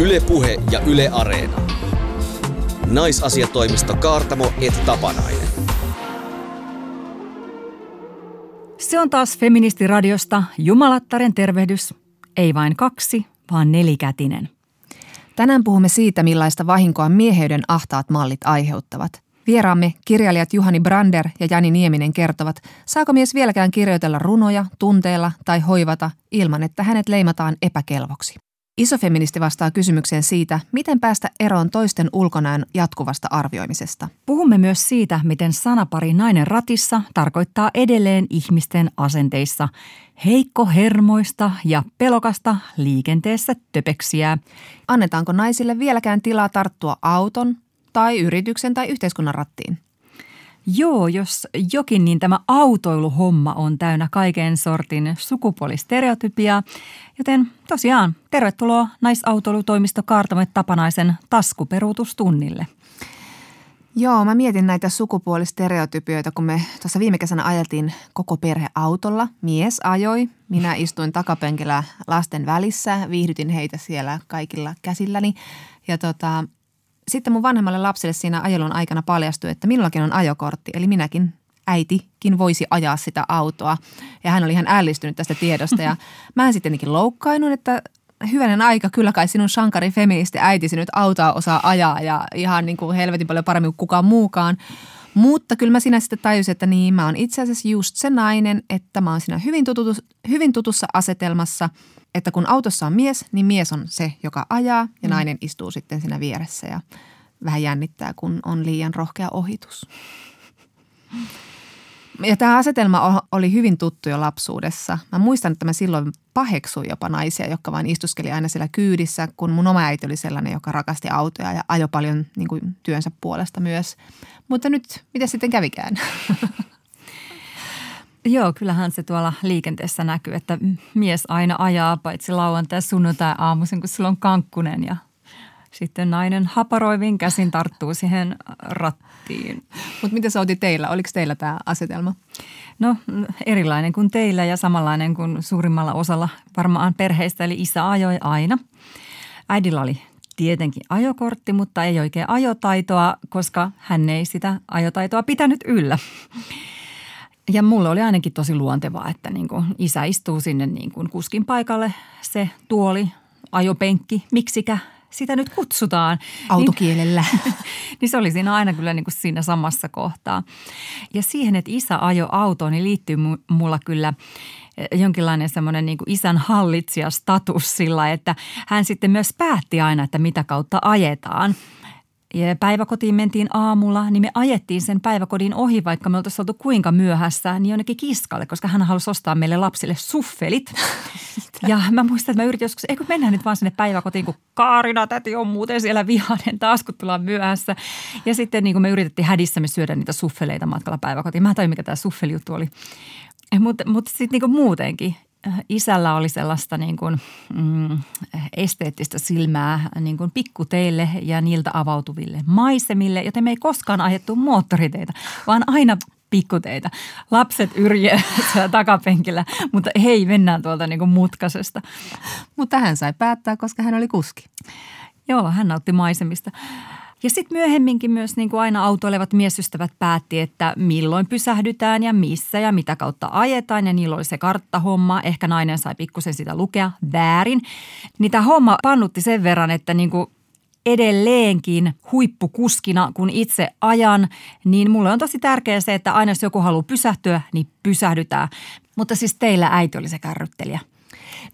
Ylepuhe ja Yle Areena. Naisasiatoimisto Kaartamo et Tapanainen. Se on taas Feministiradiosta Jumalattaren tervehdys. Ei vain kaksi, vaan nelikätinen. Tänään puhumme siitä, millaista vahinkoa mieheyden ahtaat mallit aiheuttavat. Vieraamme kirjailijat Juhani Brander ja Jani Nieminen kertovat, saako mies vieläkään kirjoitella runoja, tunteella tai hoivata ilman, että hänet leimataan epäkelvoksi. Isofeministi vastaa kysymykseen siitä, miten päästä eroon toisten ulkonäön jatkuvasta arvioimisesta. Puhumme myös siitä, miten sanapari nainen ratissa tarkoittaa edelleen ihmisten asenteissa heikko hermoista ja pelokasta liikenteessä töpeksiä. Annetaanko naisille vieläkään tilaa tarttua auton tai yrityksen tai yhteiskunnan rattiin? Joo, jos jokin, niin tämä autoiluhomma on täynnä kaiken sortin sukupuolistereotypia. Joten tosiaan, tervetuloa naisautoilutoimisto Kaartamet Tapanaisen taskuperuutustunnille. Joo, mä mietin näitä sukupuolistereotypioita, kun me tuossa viime kesänä ajeltiin koko perhe autolla. Mies ajoi, minä istuin takapenkillä lasten välissä, viihdytin heitä siellä kaikilla käsilläni. Ja tota, sitten mun vanhemmalle lapselle siinä ajelun aikana paljastui, että minullakin on ajokortti, eli minäkin äitikin voisi ajaa sitä autoa. Ja hän oli ihan ällistynyt tästä tiedosta ja mä en sittenkin loukkainut, että hyvänen aika, kyllä kai sinun sankari feministi äitisi nyt autoa osaa ajaa ja ihan niin kuin helvetin paljon paremmin kuin kukaan muukaan. Mutta kyllä mä sinä sitten tajusin, että niin mä oon itse asiassa just se nainen, että mä oon siinä hyvin, tututus, hyvin tutussa asetelmassa, että kun autossa on mies, niin mies on se, joka ajaa ja mm. nainen istuu sitten siinä vieressä ja vähän jännittää, kun on liian rohkea ohitus. Ja tämä asetelma oli hyvin tuttu jo lapsuudessa. Mä muistan, että mä silloin paheksuin jopa naisia, jotka vain istuskeli aina siellä kyydissä, kun mun oma äiti oli sellainen, joka rakasti autoja ja ajoi paljon niin kuin, työnsä puolesta myös. Mutta nyt, mitä sitten kävikään? Joo, kyllähän se tuolla liikenteessä näkyy, että mies aina ajaa paitsi lauantai sunnuntai aamuisin, kun sillä on kankkunen ja sitten nainen haparoivin käsin tarttuu siihen rattiin. Mutta mitä otit teillä? Oliko teillä tämä asetelma? No erilainen kuin teillä ja samanlainen kuin suurimmalla osalla varmaan perheistä, eli isä ajoi aina. Äidillä oli tietenkin ajokortti, mutta ei oikein ajotaitoa, koska hän ei sitä ajotaitoa pitänyt yllä. Ja mulle oli ainakin tosi luontevaa, että niin kuin isä istuu sinne niin kuin kuskin paikalle, se tuoli, ajopenkki, miksikä sitä nyt kutsutaan. Autokielellä. Niin, niin se oli siinä aina kyllä niin kuin siinä samassa kohtaa. Ja siihen, että isä ajo autoon, niin liittyy mulla kyllä eh, jonkinlainen semmoinen niin isän hallitsijastatus sillä, että hän sitten myös päätti aina, että mitä kautta ajetaan – päiväkotiin mentiin aamulla, niin me ajettiin sen päiväkodin ohi, vaikka me oltaisiin oltu kuinka myöhässä, niin jonnekin kiskalle, koska hän halusi ostaa meille lapsille suffelit. ja mä muistan, että mä yritin joskus, eikö mennään nyt vaan sinne päiväkotiin, kun Kaarina täti on muuten siellä vihainen taas, kun tullaan myöhässä. Ja sitten niin kuin me yritettiin hädissämme syödä niitä suffeleita matkalla päiväkotiin. Mä en mikä tämä suffelijuttu oli. Mutta mut sitten niin muutenkin, isällä oli sellaista niin kuin, mm, esteettistä silmää niin kuin pikkuteille ja niiltä avautuville maisemille, joten me ei koskaan ajettu moottoriteitä, vaan aina pikkuteitä. Lapset yrjee takapenkillä, mutta hei, mennään tuolta niin kuin mutkasesta. Mutta hän sai päättää, koska hän oli kuski. Joo, hän nautti maisemista. Ja sitten myöhemminkin myös niin kuin aina autoilevat miesystävät päätti, että milloin pysähdytään ja missä ja mitä kautta ajetaan. Ja niillä oli se karttahomma. Ehkä nainen sai pikkusen sitä lukea väärin. Niin tämä homma pannutti sen verran, että niin kuin edelleenkin huippukuskina, kun itse ajan, niin mulle on tosi tärkeää se, että aina jos joku haluaa pysähtyä, niin pysähdytään. Mutta siis teillä äiti oli se kärryttelijä.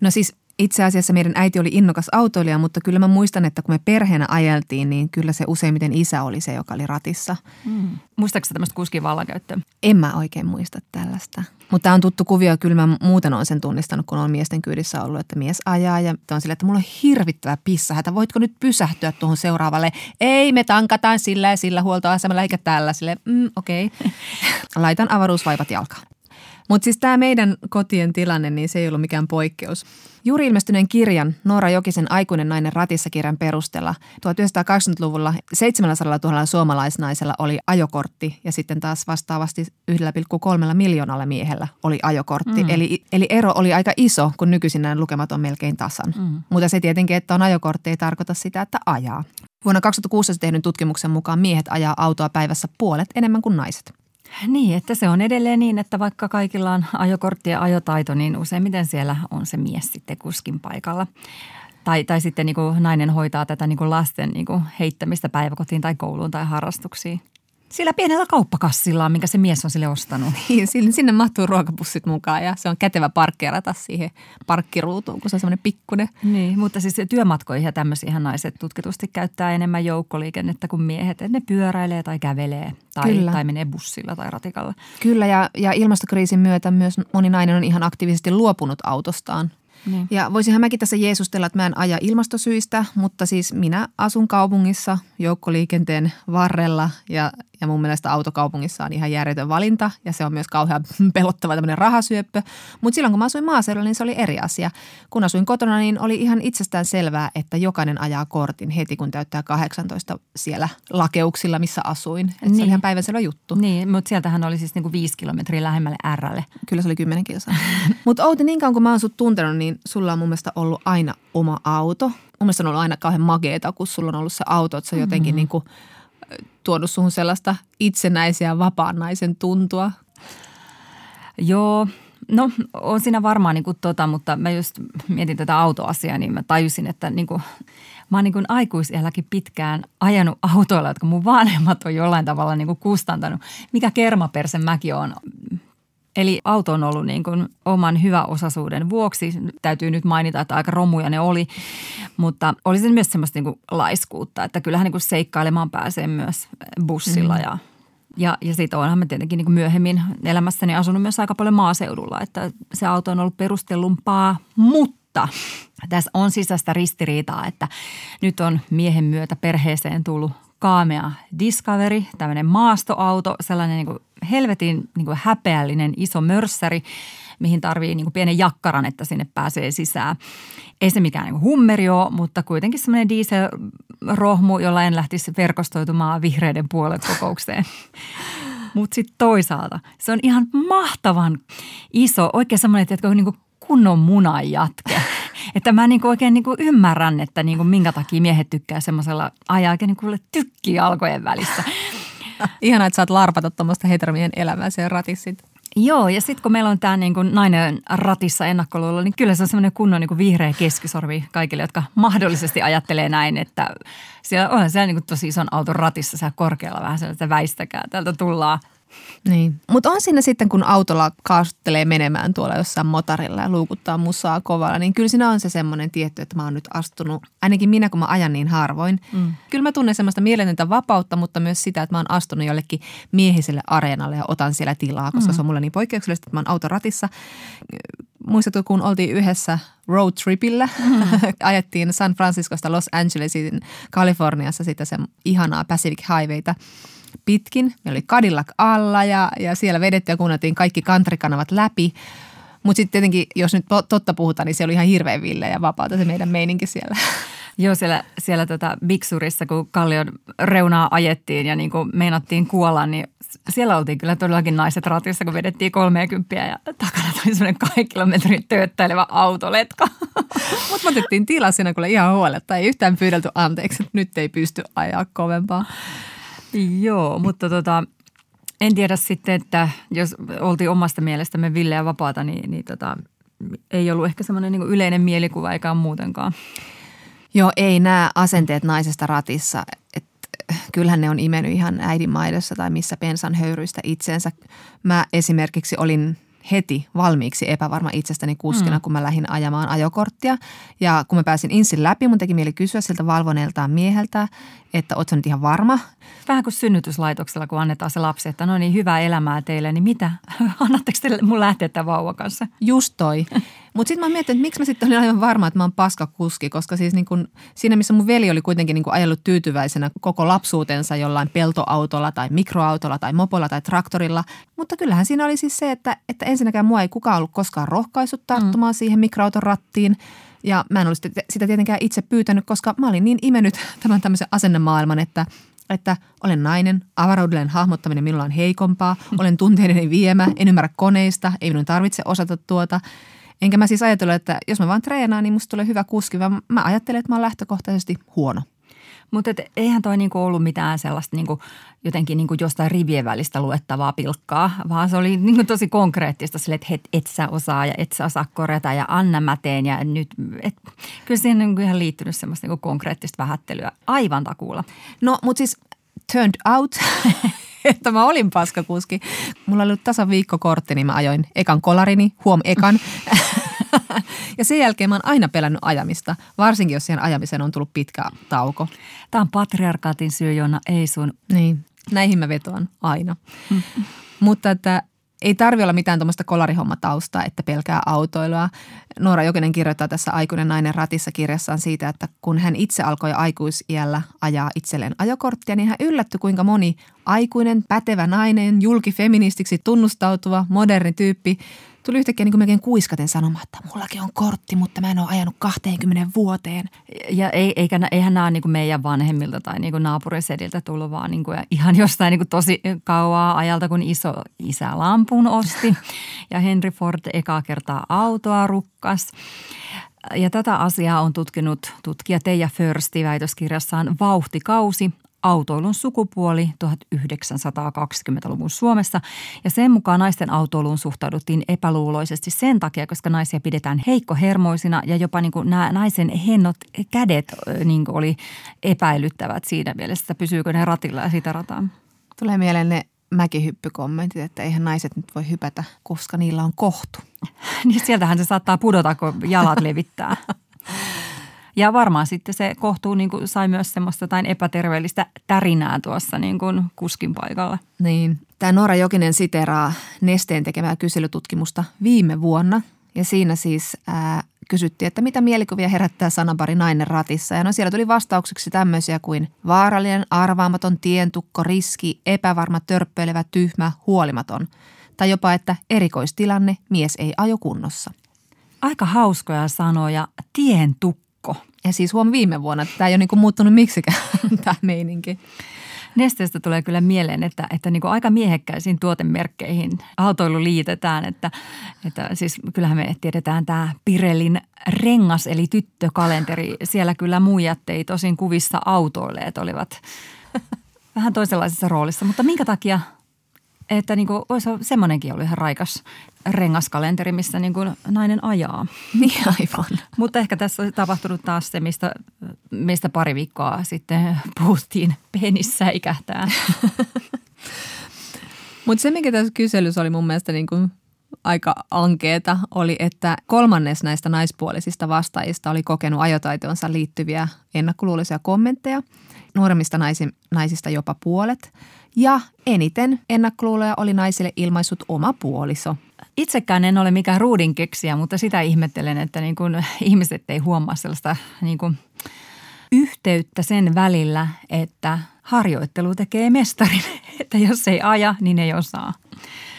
No siis itse asiassa meidän äiti oli innokas autoilija, mutta kyllä mä muistan, että kun me perheenä ajeltiin, niin kyllä se useimmiten isä oli se, joka oli ratissa. Mm. Muistaaksä tämmöistä kuskin vallankäyttöä? En mä oikein muista tällaista. Mutta tämä on tuttu kuvio, kyllä mä muuten olen sen tunnistanut, kun on miesten kyydissä ollut, että mies ajaa ja on sille, että mulla on hirvittävä että Voitko nyt pysähtyä tuohon seuraavalle? Ei, me tankataan sillä ja sillä huoltoasemalla eikä tällä. Sille, mm, okei. Okay. Laitan avaruusvaipat jalkaan. Mutta siis tämä meidän kotien tilanne, niin se ei ollut mikään poikkeus. Juuri ilmestyneen kirjan Noora Jokisen Aikuinen nainen ratissa kirjan perusteella 1980-luvulla 700 000 suomalaisnaisella oli ajokortti ja sitten taas vastaavasti 1,3 miljoonalla miehellä oli ajokortti. Mm. Eli, eli ero oli aika iso, kun nykyisin nämä lukemat on melkein tasan. Mm. Mutta se tietenkin, että on ajokortti ei tarkoita sitä, että ajaa. Vuonna 2016 tehdyn tutkimuksen mukaan miehet ajaa autoa päivässä puolet enemmän kuin naiset. Niin, että se on edelleen niin, että vaikka kaikilla on ajokortti ja ajotaito, niin useimmiten siellä on se mies sitten kuskin paikalla. Tai, tai sitten niin kuin nainen hoitaa tätä niin kuin lasten niin kuin heittämistä päiväkotiin tai kouluun tai harrastuksiin. Sillä pienellä kauppakassilla, minkä se mies on sille ostanut. Niin, sinne mahtuu ruokapussit mukaan ja se on kätevä parkkeerata siihen parkkiruutuun, kun se on semmoinen pikkuinen. Niin, mutta siis työmatkoihin ja tämmöisiä naiset tutkitusti käyttää enemmän joukkoliikennettä kuin miehet. Että ne pyöräilee tai kävelee tai, Kyllä. tai menee bussilla tai ratikalla. Kyllä ja, ja ilmastokriisin myötä myös moni nainen on ihan aktiivisesti luopunut autostaan niin. Ja voisinhan mäkin tässä jeesustella, että mä en aja ilmastosyistä, mutta siis minä asun kaupungissa joukkoliikenteen varrella ja, ja mun mielestä autokaupungissa on ihan järjetön valinta ja se on myös kauhean pelottava tämmöinen rahasyöppö. Mutta silloin kun mä asuin maaseudulla, niin se oli eri asia. Kun asuin kotona, niin oli ihan itsestään selvää, että jokainen ajaa kortin heti kun täyttää 18 siellä lakeuksilla, missä asuin. Et niin. Se oli niin. ihan päivänselvä juttu. Niin, mutta sieltähän oli siis niinku viisi kilometriä lähemmälle Rlle. Kyllä se oli kymmenen kilsaa. mutta Outi, niin kauan kun mä oon sut tuntenut, niin sulla on mun mielestä ollut aina oma auto. Mun mielestä on ollut aina kauhean mageeta, kun sulla on ollut se auto, että se on jotenkin mm-hmm. niin kuin tuonut suhun sellaista itsenäisiä vapaan naisen tuntua. Joo, no on siinä varmaan niin kuin tota, mutta mä just mietin tätä autoasiaa, niin mä tajusin, että niin kuin, mä oon niin pitkään ajanut autoilla, jotka mun vanhemmat on jollain tavalla niin kuin kustantanut. Mikä kermapersen mäkin on Eli auto on ollut niin kuin oman hyväosaisuuden vuoksi. Täytyy nyt mainita, että aika romuja ne oli, mutta oli se myös semmoista niin kuin laiskuutta, että kyllähän niin kuin seikkailemaan pääsee myös bussilla mm. ja ja, ja sitten onhan mä tietenkin niin myöhemmin elämässäni asunut myös aika paljon maaseudulla, että se auto on ollut perustellumpaa, mutta tässä on sisäistä ristiriitaa, että nyt on miehen myötä perheeseen tullut kaamea Discovery, tämmöinen maastoauto, sellainen niin kuin helvetin niin kuin häpeällinen iso mörssäri, mihin tarvii niin kuin pienen jakkaran, että sinne pääsee sisään. Ei se mikään niin hummeri ole, mutta kuitenkin semmoinen dieselrohmu, jolla en lähtisi verkostoitumaan vihreiden puolen kokoukseen. Mutta sitten toisaalta se on ihan mahtavan iso, oikein semmoinen, että niin kuin kunnon munan jatke. Että mä niin oikein niin ymmärrän, että niin kuin minkä takia miehet tykkää semmoisella ajaa oikein niin tykki alkojen välissä. Ihanaa, että saat larpata tuommoista heteromien elämää sen ratissit. Joo, ja sitten kun meillä on tämä niin kuin nainen ratissa ennakkoluulo, niin kyllä se on semmoinen kunnon niin kuin vihreä keskisorvi kaikille, jotka mahdollisesti ajattelee näin, että siellä on siellä niin kuin tosi ison auton ratissa siellä korkealla vähän sellaista väistäkää, täältä tullaan – niin. Mutta on siinä sitten, kun autolla kaastuttelee menemään tuolla jossain motarilla ja luukuttaa musaa kovalla, niin kyllä siinä on se semmoinen tietty, että mä oon nyt astunut, ainakin minä kun mä ajan niin harvoin. Mm. Kyllä mä tunnen semmoista mieletöntä vapautta, mutta myös sitä, että mä oon astunut jollekin miehiselle areenalle ja otan siellä tilaa, koska mm. se on mulle niin poikkeuksellista, että mä oon autoratissa. Muistatko, kun oltiin yhdessä road tripillä, mm. ajettiin San Franciscosta Los Angelesiin Kaliforniassa sitä se ihanaa Pacific Highwayta – pitkin. Meillä oli Cadillac alla ja, ja siellä vedettiin ja kuunneltiin kaikki kantrikanavat läpi. Mutta sitten tietenkin, jos nyt totta puhutaan, niin se oli ihan hirveän ville ja vapaata se meidän meininki siellä. Joo, siellä, siellä tota Bigsurissa, kun Kallion reunaa ajettiin ja niin kuin meinattiin kuolla, niin siellä oltiin kyllä todellakin naiset ratissa, kun vedettiin 30 ja takana tuli semmoinen kaikki kilometrin tööttäilevä autoletka. Mutta me otettiin tilaa siinä kyllä ihan huoletta. Ei yhtään pyydelty anteeksi, että nyt ei pysty ajaa kovempaa. Joo, mutta tota, en tiedä sitten, että jos oltiin omasta mielestämme villeä vapaata, niin, niin tota, ei ollut ehkä semmoinen niin yleinen mielikuva eikä muutenkaan. Joo, ei nämä asenteet naisesta ratissa, että kyllähän ne on imennyt ihan äidinmaidossa tai missä pensan höyryistä itsensä. Mä esimerkiksi olin heti valmiiksi epävarma itsestäni kuskina, mm. kun mä lähdin ajamaan ajokorttia. Ja kun mä pääsin insin läpi, mun teki mieli kysyä siltä valvoneeltaan mieheltä, että ootko nyt ihan varma? Vähän kuin synnytyslaitoksella, kun annetaan se lapsi, että no niin, hyvää elämää teille, niin mitä? Annatteko te mun lähteä tämän vauvan kanssa? Just toi. Mutta sitten mä mietin, että miksi mä sitten olin aivan varma, että mä oon paskakuski, koska siis niin kun, siinä missä mun veli oli kuitenkin niin ajellut tyytyväisenä koko lapsuutensa jollain peltoautolla tai mikroautolla tai mopolla tai traktorilla. Mutta kyllähän siinä oli siis se, että, että ensinnäkään mua ei kukaan ollut koskaan rohkaissut tarttumaan mm. siihen mikroauton rattiin. Ja mä en olisi sitä tietenkään itse pyytänyt, koska mä olin niin imennyt tämän tämmöisen asennemaailman, että että olen nainen, avaruudellinen hahmottaminen minulla on heikompaa, olen tunteiden viemä, en ymmärrä koneista, ei minun tarvitse osata tuota. Enkä mä siis ajatellut, että jos mä vaan treenaan, niin musta tulee hyvä kuski, vaan mä ajattelen, että mä olen lähtökohtaisesti huono. Mutta eihän toi niinku ollut mitään sellaista niinku, jotenkin niinku jostain rivien välistä luettavaa pilkkaa, vaan se oli niinku tosi konkreettista sille, että et, et sä osaa ja et sä osaa korjata ja anna mä teen. Ja nyt, et, kyllä siihen on niinku ihan liittynyt semmoista niinku konkreettista vähättelyä aivan takuulla. No, mutta siis turned out, että mä olin paskakuski. Mulla oli ollut tasan viikkokortti, niin mä ajoin ekan kolarini, huom ekan. ja sen jälkeen mä oon aina pelännyt ajamista, varsinkin jos siihen ajamiseen on tullut pitkä tauko. Tämä on patriarkaatin syy, Jonna, ei sun. Niin, näihin mä vetoan aina. Mutta että ei tarvi olla mitään tuommoista kolarihommatausta, että pelkää autoilua. Noora Jokinen kirjoittaa tässä Aikuinen nainen ratissa kirjassaan siitä, että kun hän itse alkoi aikuisiällä ajaa itselleen ajokorttia, niin hän yllättyi kuinka moni aikuinen, pätevä nainen, julkifeministiksi tunnustautuva, moderni tyyppi tuli yhtäkkiä niin kuin melkein kuiskaten sanomaan, että mullakin on kortti, mutta mä en ole ajanut 20 vuoteen. Ja ei, eikä, eihän nämä niin kuin meidän vanhemmilta tai niin kuin naapurisediltä tullut, vaan niin kuin ihan jostain niin kuin tosi kauaa ajalta, kun iso isä lampun osti ja Henry Ford ekaa kertaa autoa rukkas. Ja tätä asiaa on tutkinut tutkija Teija Försti väitöskirjassaan Vauhtikausi, autoilun sukupuoli 1920-luvun Suomessa. Ja sen mukaan naisten autoiluun suhtauduttiin epäluuloisesti sen takia, koska naisia pidetään heikkohermoisina ja jopa niin kuin nämä naisen hennot kädet niin oli epäilyttävät siinä mielessä, pysyykö ne ratilla ja sitä rataan. Tulee mieleen ne mäkihyppykommentit, että eihän naiset nyt voi hypätä, koska niillä on kohtu. niin sieltähän se saattaa pudota, kun jalat levittää. Ja varmaan sitten se kohtuu niin kuin sai myös semmoista jotain epäterveellistä tärinää tuossa niin kuin kuskin paikalla. Niin. Tämä Noora Jokinen siteraa Nesteen tekemää kyselytutkimusta viime vuonna. Ja siinä siis ää, kysyttiin, että mitä mielikuvia herättää sanapari nainen ratissa. Ja no siellä tuli vastaukseksi tämmöisiä kuin vaarallinen, arvaamaton, tientukko, riski, epävarma, törppöilevä, tyhmä, huolimaton. Tai jopa, että erikoistilanne, mies ei ajo kunnossa. Aika hauskoja sanoja, tientukko. Ja siis huom viime vuonna, että tämä ei ole niin muuttunut miksikään tämä meininki. Nesteestä tulee kyllä mieleen, että, että niin aika miehekkäisiin tuotemerkkeihin autoilu liitetään. Että, että siis kyllähän me tiedetään tämä Pirellin rengas eli tyttökalenteri. Siellä kyllä muijat ei tosin kuvissa autoilleet olivat vähän toisenlaisessa roolissa. Mutta minkä takia että niin kuin, olisi semmoinenkin ollut ihan raikas rengaskalenteri, missä niin kuin nainen ajaa. Niin aivan. Mutta ehkä tässä on tapahtunut taas se, mistä, mistä pari viikkoa sitten puhuttiin penissä ikähtää. Mutta se, mikä tässä kyselyssä oli mun mielestä niin kuin aika ankeeta, oli, että kolmannes näistä naispuolisista vastaajista oli kokenut ajotaitonsa liittyviä ennakkoluuloisia kommentteja. Nuoremmista naisista jopa puolet. Ja eniten ennakkoluuloja oli naisille ilmaissut oma puoliso. Itsekään en ole mikään ruudinkeksiä, mutta sitä ihmettelen, että niin kuin ihmiset ei huomaa sellaista niin kuin yhteyttä sen välillä, että harjoittelu tekee mestarin. Että jos ei aja, niin ei osaa.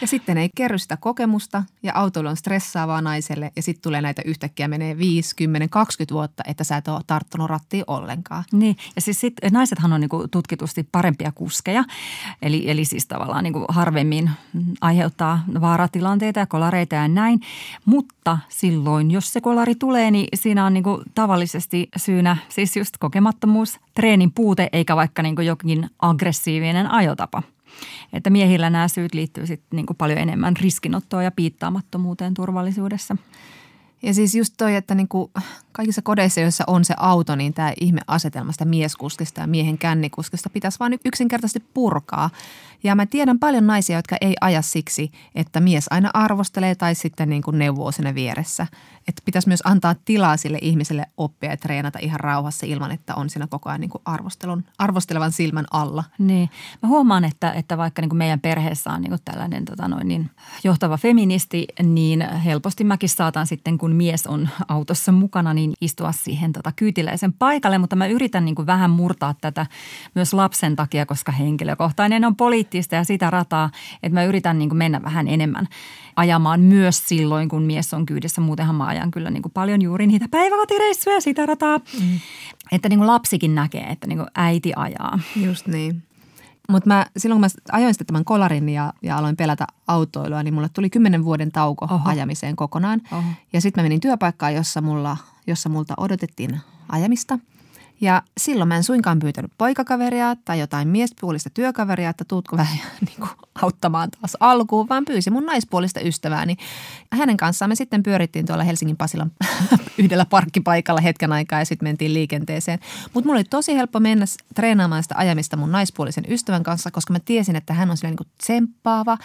Ja sitten ei kerry sitä kokemusta ja autoilu on stressaavaa naiselle ja sitten tulee näitä yhtäkkiä menee 5, 10, 20 vuotta, että sä et ole tarttunut rattiin ollenkaan. Niin. Ja siis sit, naisethan on niinku tutkitusti parempia kuskeja, eli, eli siis tavallaan niinku harvemmin aiheuttaa vaaratilanteita ja kolareita ja näin, mutta silloin jos se kolari tulee, niin siinä on niinku tavallisesti syynä siis just kokemattomuus, treenin puute eikä vaikka niinku jokin aggressiivinen ajotapa – että miehillä nämä syyt liittyy sitten niin paljon enemmän riskinottoon ja piittaamattomuuteen turvallisuudessa. Ja siis just toi, että niin kuin kaikissa kodeissa, joissa on se auto, niin tämä ihme asetelmasta mieskuskista ja miehen kännikuskista pitäisi vain yksinkertaisesti purkaa. Ja mä tiedän paljon naisia, jotka ei aja siksi, että mies aina arvostelee tai sitten niin kuin neuvoo sinne vieressä. Että pitäisi myös antaa tilaa sille ihmiselle oppia ja treenata ihan rauhassa ilman, että on siinä koko ajan niin kuin arvostelun, arvostelevan silmän alla. Niin. Mä huomaan, että, että vaikka niin kuin meidän perheessä on niin kuin tällainen tota noin, niin johtava feministi, niin helposti mäkin saatan sitten, kun mies on autossa mukana, niin istua siihen tota kyytiläisen paikalle. Mutta mä yritän niin kuin vähän murtaa tätä myös lapsen takia, koska henkilökohtainen on poliittista ja sitä rataa, että mä yritän niin kuin mennä vähän enemmän ajamaan myös silloin, kun mies on kyydissä. Muutenhan mä ajan kyllä niin kuin paljon juuri niitä päiväkotireissuja sitä rataa. Mm. Että niin kuin lapsikin näkee, että niin kuin äiti ajaa. Just niin. Mutta mä, silloin kun mä ajoin sitten tämän kolarin ja, ja aloin pelätä autoilua, niin mulle tuli kymmenen vuoden tauko Oho. ajamiseen kokonaan. Oho. Ja sitten mä menin työpaikkaan, jossa, mulla, jossa multa odotettiin ajamista – ja silloin mä en suinkaan pyytänyt poikakaveria tai jotain miespuolista työkaveria, että tuutko vähän niin kuin auttamaan taas alkuun, vaan pyysi mun naispuolista ystävääni. Hänen kanssaan me sitten pyörittiin tuolla Helsingin Pasilan yhdellä parkkipaikalla hetken aikaa ja sitten mentiin liikenteeseen. Mutta mulla oli tosi helppo mennä treenaamaan sitä ajamista mun naispuolisen ystävän kanssa, koska mä tiesin, että hän on sillä niin tsemppaava,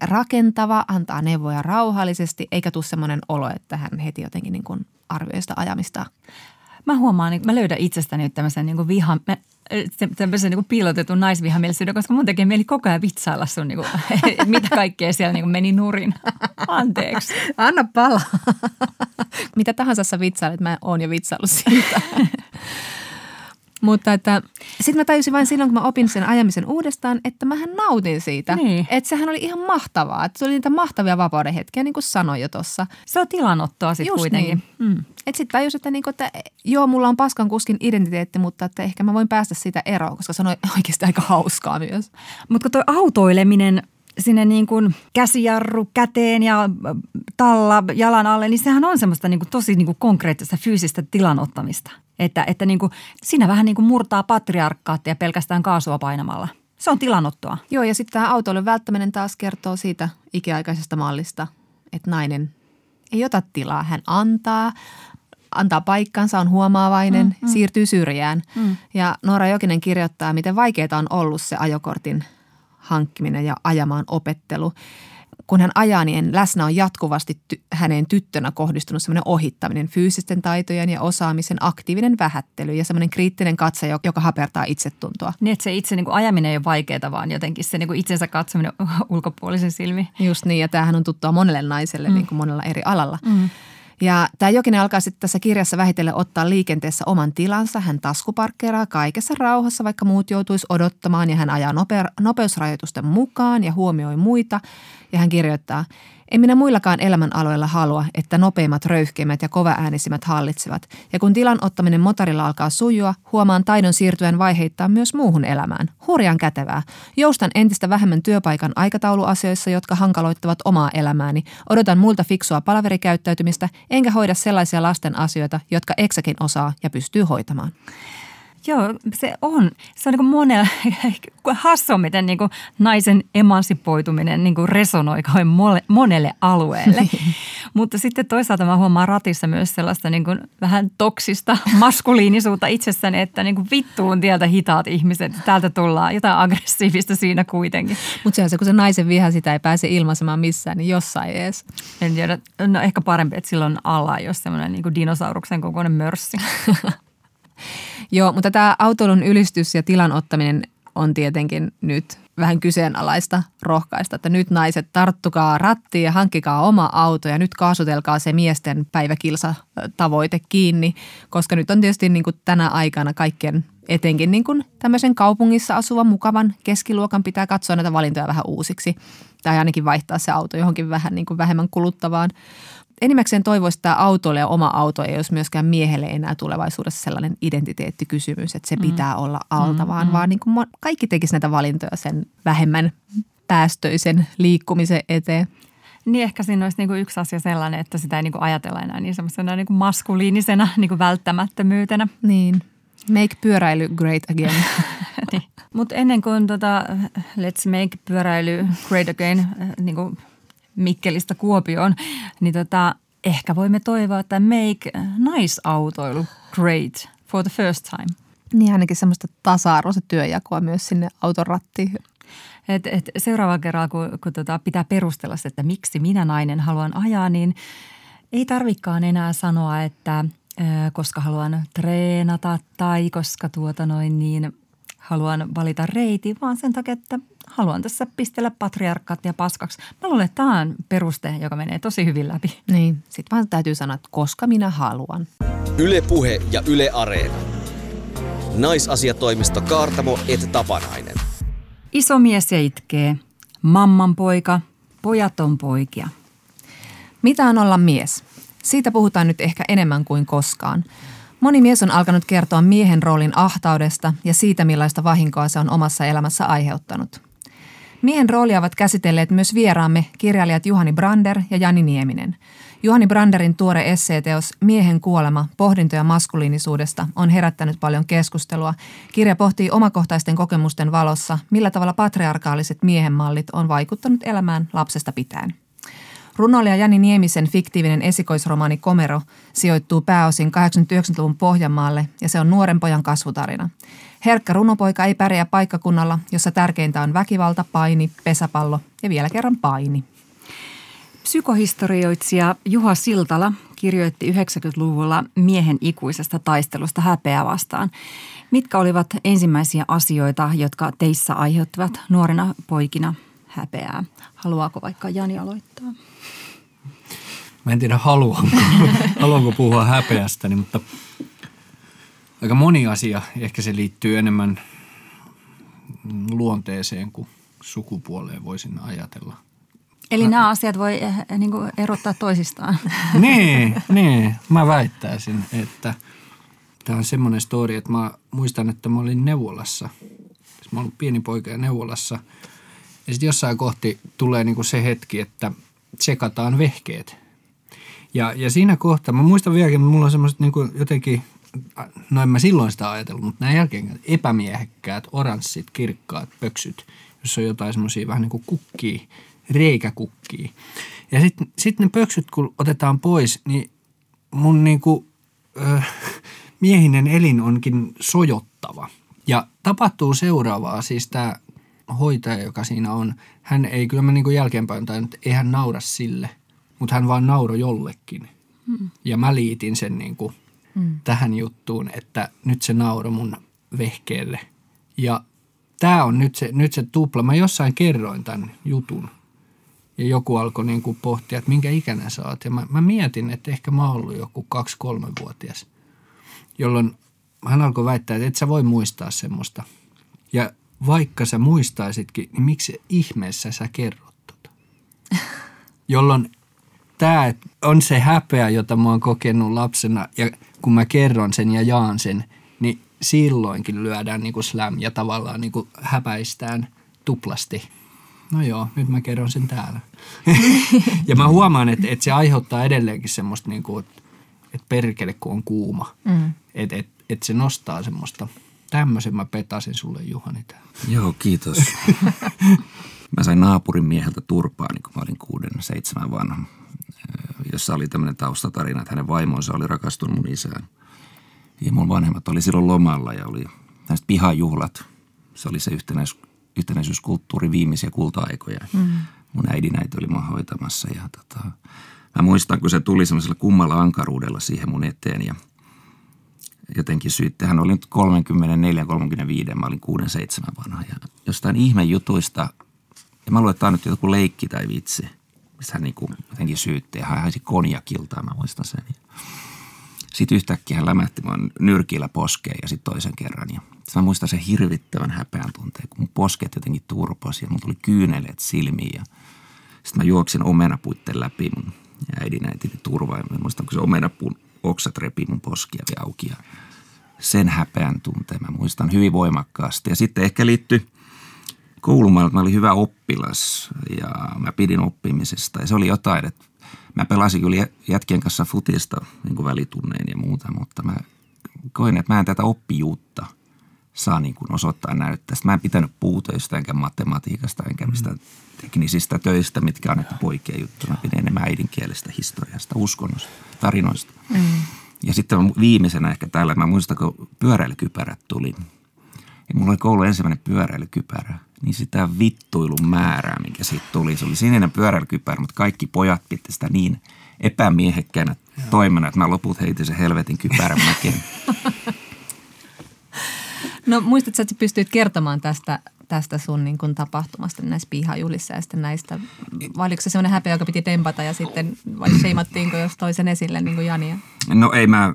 rakentava, antaa neuvoja rauhallisesti, eikä tule semmoinen olo, että hän heti jotenkin niin kuin arvioi sitä ajamista mä huomaan, että mä löydän itsestäni nyt tämmöisen niin vihan, tämmöisen niin piilotetun naisvihamielisyyden, koska mun tekee mieli koko ajan vitsailla sun, niin kuin, mitä kaikkea siellä niin meni nurin. Anteeksi. Anna palaa. mitä tahansa sä vitsailet, mä oon jo vitsaillut siitä. Mutta että sitten mä tajusin vain silloin, kun mä opin sen ajamisen uudestaan, että mähän nautin siitä. Niin. Että sehän oli ihan mahtavaa. Että se oli niitä mahtavia vapauden hetkiä, niin kuin sanoin jo tuossa. Se on tilanottoa sitten kuitenkin. Niin. Mm. Että sitten tajusin, että, niinku, että joo, mulla on paskan kuskin identiteetti, mutta että ehkä mä voin päästä siitä eroon, koska se on oikeasti aika hauskaa myös. Mutta tuo autoileminen sinne niin kuin käsijarru käteen ja talla jalan alle, niin sehän on semmoista niin kuin tosi niin kuin konkreettista fyysistä tilanottamista. Että, että niin kuin, siinä vähän niin kuin murtaa patriarkkaattia pelkästään kaasua painamalla. Se on tilanottoa. Joo, ja sitten tämä autoilun välttäminen taas kertoo siitä ikiaikaisesta mallista, että nainen ei ota tilaa. Hän antaa, antaa paikkansa, on huomaavainen, mm, mm. siirtyy syrjään. Mm. Ja Noora Jokinen kirjoittaa, miten vaikeaa on ollut se ajokortin hankkiminen ja ajamaan opettelu kun hän ajaa, niin läsnä on jatkuvasti ty- hänen tyttönä kohdistunut semmoinen ohittaminen, fyysisten taitojen ja osaamisen aktiivinen vähättely ja semmoinen kriittinen katse, joka hapertaa itsetuntoa. Niin, että se itse niin kuin ajaminen ei ole vaikeaa, vaan jotenkin se niin kuin itsensä katsominen ulkopuolisen silmi. Just niin, ja tämähän on tuttua monelle naiselle mm. niin kuin monella eri alalla. Mm. Ja tämä Jokinen alkaa sitten tässä kirjassa vähitellen ottaa liikenteessä oman tilansa. Hän taskuparkkeeraa kaikessa rauhassa, vaikka muut joutuisi odottamaan ja hän ajaa nope- nopeusrajoitusten mukaan ja huomioi muita. Ja hän kirjoittaa – en minä muillakaan elämänaloilla halua, että nopeimmat, röyhkeimmät ja kovaäänisimmät hallitsevat. Ja kun tilan ottaminen motorilla alkaa sujua, huomaan taidon siirtyen vaiheittain myös muuhun elämään. Hurjan kätevää. Joustan entistä vähemmän työpaikan aikatauluasioissa, jotka hankaloittavat omaa elämääni. Odotan muilta fiksua palaverikäyttäytymistä, enkä hoida sellaisia lasten asioita, jotka eksäkin osaa ja pystyy hoitamaan. Joo, se on. Se on niin monella, hassu, miten niin kuin naisen emansipoituminen niin kuin resonoi monelle alueelle. Niin. Mutta sitten toisaalta mä huomaan ratissa myös sellaista niin kuin vähän toksista maskuliinisuutta itsessäni, että niin kuin vittuun tieltä hitaat ihmiset. Täältä tullaan jotain aggressiivista siinä kuitenkin. Mutta se on se, kun se naisen viha sitä ei pääse ilmaisemaan missään, niin jossain edes. En tiedä. No ehkä parempi, että silloin alla jos semmoinen niin dinosauruksen kokoinen mörssi. Joo, mutta tämä autoilun ylistys ja tilan ottaminen on tietenkin nyt vähän kyseenalaista rohkaista, että nyt naiset tarttukaa rattiin ja hankkikaa oma auto ja nyt kaasutelkaa se miesten päiväkilsa tavoite kiinni, koska nyt on tietysti niin kuin tänä aikana kaikkien etenkin niin kuin tämmöisen kaupungissa asuvan mukavan keskiluokan pitää katsoa näitä valintoja vähän uusiksi tai ainakin vaihtaa se auto johonkin vähän niin kuin vähemmän kuluttavaan enimmäkseen toivoisi, että autolle ja oma auto ei olisi myöskään miehelle enää tulevaisuudessa sellainen identiteettikysymys, että se mm. pitää olla alta, mm, vaan, mm. vaan niin kuin kaikki tekisi näitä valintoja sen vähemmän päästöisen liikkumisen eteen. Niin ehkä siinä olisi niin yksi asia sellainen, että sitä ei niin ajatella enää niin semmoisena niin maskuliinisena niin välttämättömyytenä. Niin. Make pyöräily great again. niin. Mutta ennen kuin tota, let's make pyöräily great again niin kuin Mikkelistä Kuopioon, niin tota, ehkä voimme toivoa, että make naisautoilu great for the first time. Niin ainakin semmoista tasa-arvoista työjakoa myös sinne auton rattiin. Et, et seuraava kerralla, kun, kun tota pitää perustella se, että miksi minä nainen haluan ajaa, niin ei tarvikaan enää sanoa, että koska haluan treenata tai koska tuota noin niin haluan valita reiti, vaan sen takia, että haluan tässä pistellä patriarkkaat ja paskaksi. Mä luulen, että tämä on peruste, joka menee tosi hyvin läpi. Niin, sitten vaan täytyy sanoa, että koska minä haluan. Yle Puhe ja Yle Areena. Naisasiatoimisto Kaartamo et Tapanainen. Iso mies ja itkee. Mamman poika, pojat on poikia. Mitä on olla mies? Siitä puhutaan nyt ehkä enemmän kuin koskaan. Moni mies on alkanut kertoa miehen roolin ahtaudesta ja siitä, millaista vahinkoa se on omassa elämässä aiheuttanut. Miehen roolia ovat käsitelleet myös vieraamme kirjailijat Juhani Brander ja Jani Nieminen. Juhani Branderin tuore esseeteos Miehen kuolema, pohdintoja maskuliinisuudesta on herättänyt paljon keskustelua. Kirja pohtii omakohtaisten kokemusten valossa, millä tavalla patriarkaaliset miehenmallit on vaikuttanut elämään lapsesta pitäen. Runoilija Jani Niemisen fiktiivinen esikoisromaani Komero sijoittuu pääosin 89-luvun Pohjanmaalle ja se on nuoren pojan kasvutarina. Herkkä runopoika ei pärjää paikkakunnalla, jossa tärkeintä on väkivalta, paini, pesäpallo ja vielä kerran paini. Psykohistorioitsija Juha Siltala kirjoitti 90-luvulla miehen ikuisesta taistelusta häpeää vastaan. Mitkä olivat ensimmäisiä asioita, jotka teissä aiheuttivat nuorena poikina häpeää? Haluaako vaikka Jani aloittaa? Mä en tiedä haluanko, haluanko puhua häpeästäni, mutta aika moni asia. Ehkä se liittyy enemmän luonteeseen kuin sukupuoleen voisin ajatella. Eli nämä asiat voi eh, niin kuin erottaa toisistaan. niin, niin, mä väittäisin, että tämä on semmoinen story, että mä muistan, että mä olin neuvolassa. Siis mä olin pieni poika ja neuvolassa. Ja sitten jossain kohti tulee niin kuin se hetki, että tsekataan vehkeet. Ja, ja siinä kohtaa, mä muistan vieläkin, mulla on semmoiset niin jotenkin, no en mä silloin sitä ajatellut, mutta nämä jälkeen epämiehekkäät, oranssit, kirkkaat pöksyt, jossa on jotain semmoisia vähän niin kuin kukkia, reikäkukkia. Ja sitten sit ne pöksyt, kun otetaan pois, niin mun niin kuin, äh, miehinen elin onkin sojottava. Ja tapahtuu seuraavaa, siis tämä hoitaja, joka siinä on, hän ei kyllä mä niin kuin jälkeenpäin tai ei hän naura sille – mutta hän vaan nauro jollekin. Mm. Ja mä liitin sen niin kuin mm. tähän juttuun, että nyt se nauro mun vehkeelle. Ja tämä on nyt se, nyt se tupla. Mä jossain kerroin tämän jutun. Ja joku alkoi niin kuin pohtia, että minkä ikäinen sä oot. Ja mä, mä mietin, että ehkä mä oon ollut joku kaksi-kolme-vuotias. Jolloin hän alkoi väittää, että et sä voi muistaa semmoista. Ja vaikka sä muistaisitkin, niin miksi ihmeessä sä kerrot tota? Jolloin tämä on se häpeä, jota mä oon kokenut lapsena ja kun mä kerron sen ja jaan sen, niin silloinkin lyödään niin kuin slam ja tavallaan niin kuin häpäistään tuplasti. No joo, nyt mä kerron sen täällä. ja mä huomaan, että, että se aiheuttaa edelleenkin semmoista, niin kuin, että, perkele kun on kuuma. Mm. Että, että, että se nostaa semmoista. Tämmöisen mä petasin sulle Juhani. Joo, kiitos. mä sain naapurin mieheltä turpaa, niin kun mä olin kuuden, seitsemän vanha jossa oli tämmöinen taustatarina, että hänen vaimonsa oli rakastunut mun isään. Ja mun vanhemmat oli silloin lomalla ja oli näistä pihajuhlat. Se oli se yhtenäis, yhtenäisyyskulttuuri viimeisiä kulta-aikoja. Mm. Mun äidinäiti oli mua hoitamassa ja tota, mä muistan, kun se tuli semmoisella kummalla ankaruudella siihen mun eteen ja jotenkin syytti. Hän oli nyt 34-35, mä olin 6-7 vanha ja jostain ihmejutuista, ja mä luulen, että tämä on nyt joku leikki tai vitsi – mistä hän niin kuin jotenkin syytti ja hän haisi konjakilta, mä muistan sen. Sitten yhtäkkiä hän lämähti mun nyrkillä poskeen ja sitten toisen kerran. Ja mä muistan sen hirvittävän häpeän tunteen, kun mun posket jotenkin turposi ja mun tuli kyyneleet silmiin. Ja sitten mä juoksin omenapuitten läpi mun äidin äitini turvaa. Ja mä muistan, kun se omenapuun oksat repi mun poskia vielä auki. Ja sen häpeän tunteen mä muistan hyvin voimakkaasti. Ja sitten ehkä liittyy koulumaailma mä olin hyvä oppilas ja mä pidin oppimisesta. Ja se oli jotain, että mä pelasin kyllä jätkien kanssa futista niin kuin välitunneen ja muuta, mutta mä koin, että mä en tätä oppijuutta saa niin kuin osoittaa näyttää. Sitten mä en pitänyt puutöistä enkä matematiikasta enkä mm. mistä teknisistä töistä, mitkä annettu poikien juttu. Mä pidin enemmän äidinkielestä, historiasta, uskonnosta, tarinoista. Mm. Ja sitten viimeisenä ehkä täällä, mä muistan, kun pyöräilykypärät tuli. Ja mulla oli koulu ensimmäinen pyöräilykypärä – niin sitä vittuilun määrää, mikä siitä tuli. Se oli sininen pyöräilykypärä, mutta kaikki pojat pitti sitä niin epämiehekkäänä toimena, että mä loput heitin sen helvetin kypärän mäkeen. No muistatko, että pystyit kertomaan tästä, tästä sun niin kuin tapahtumasta näissä pihajulissa ja sitten näistä, vai oliko se semmoinen häpeä, joka piti tempata ja sitten vai seimattiinko jos toisen esille niin kuin Jania? No ei mä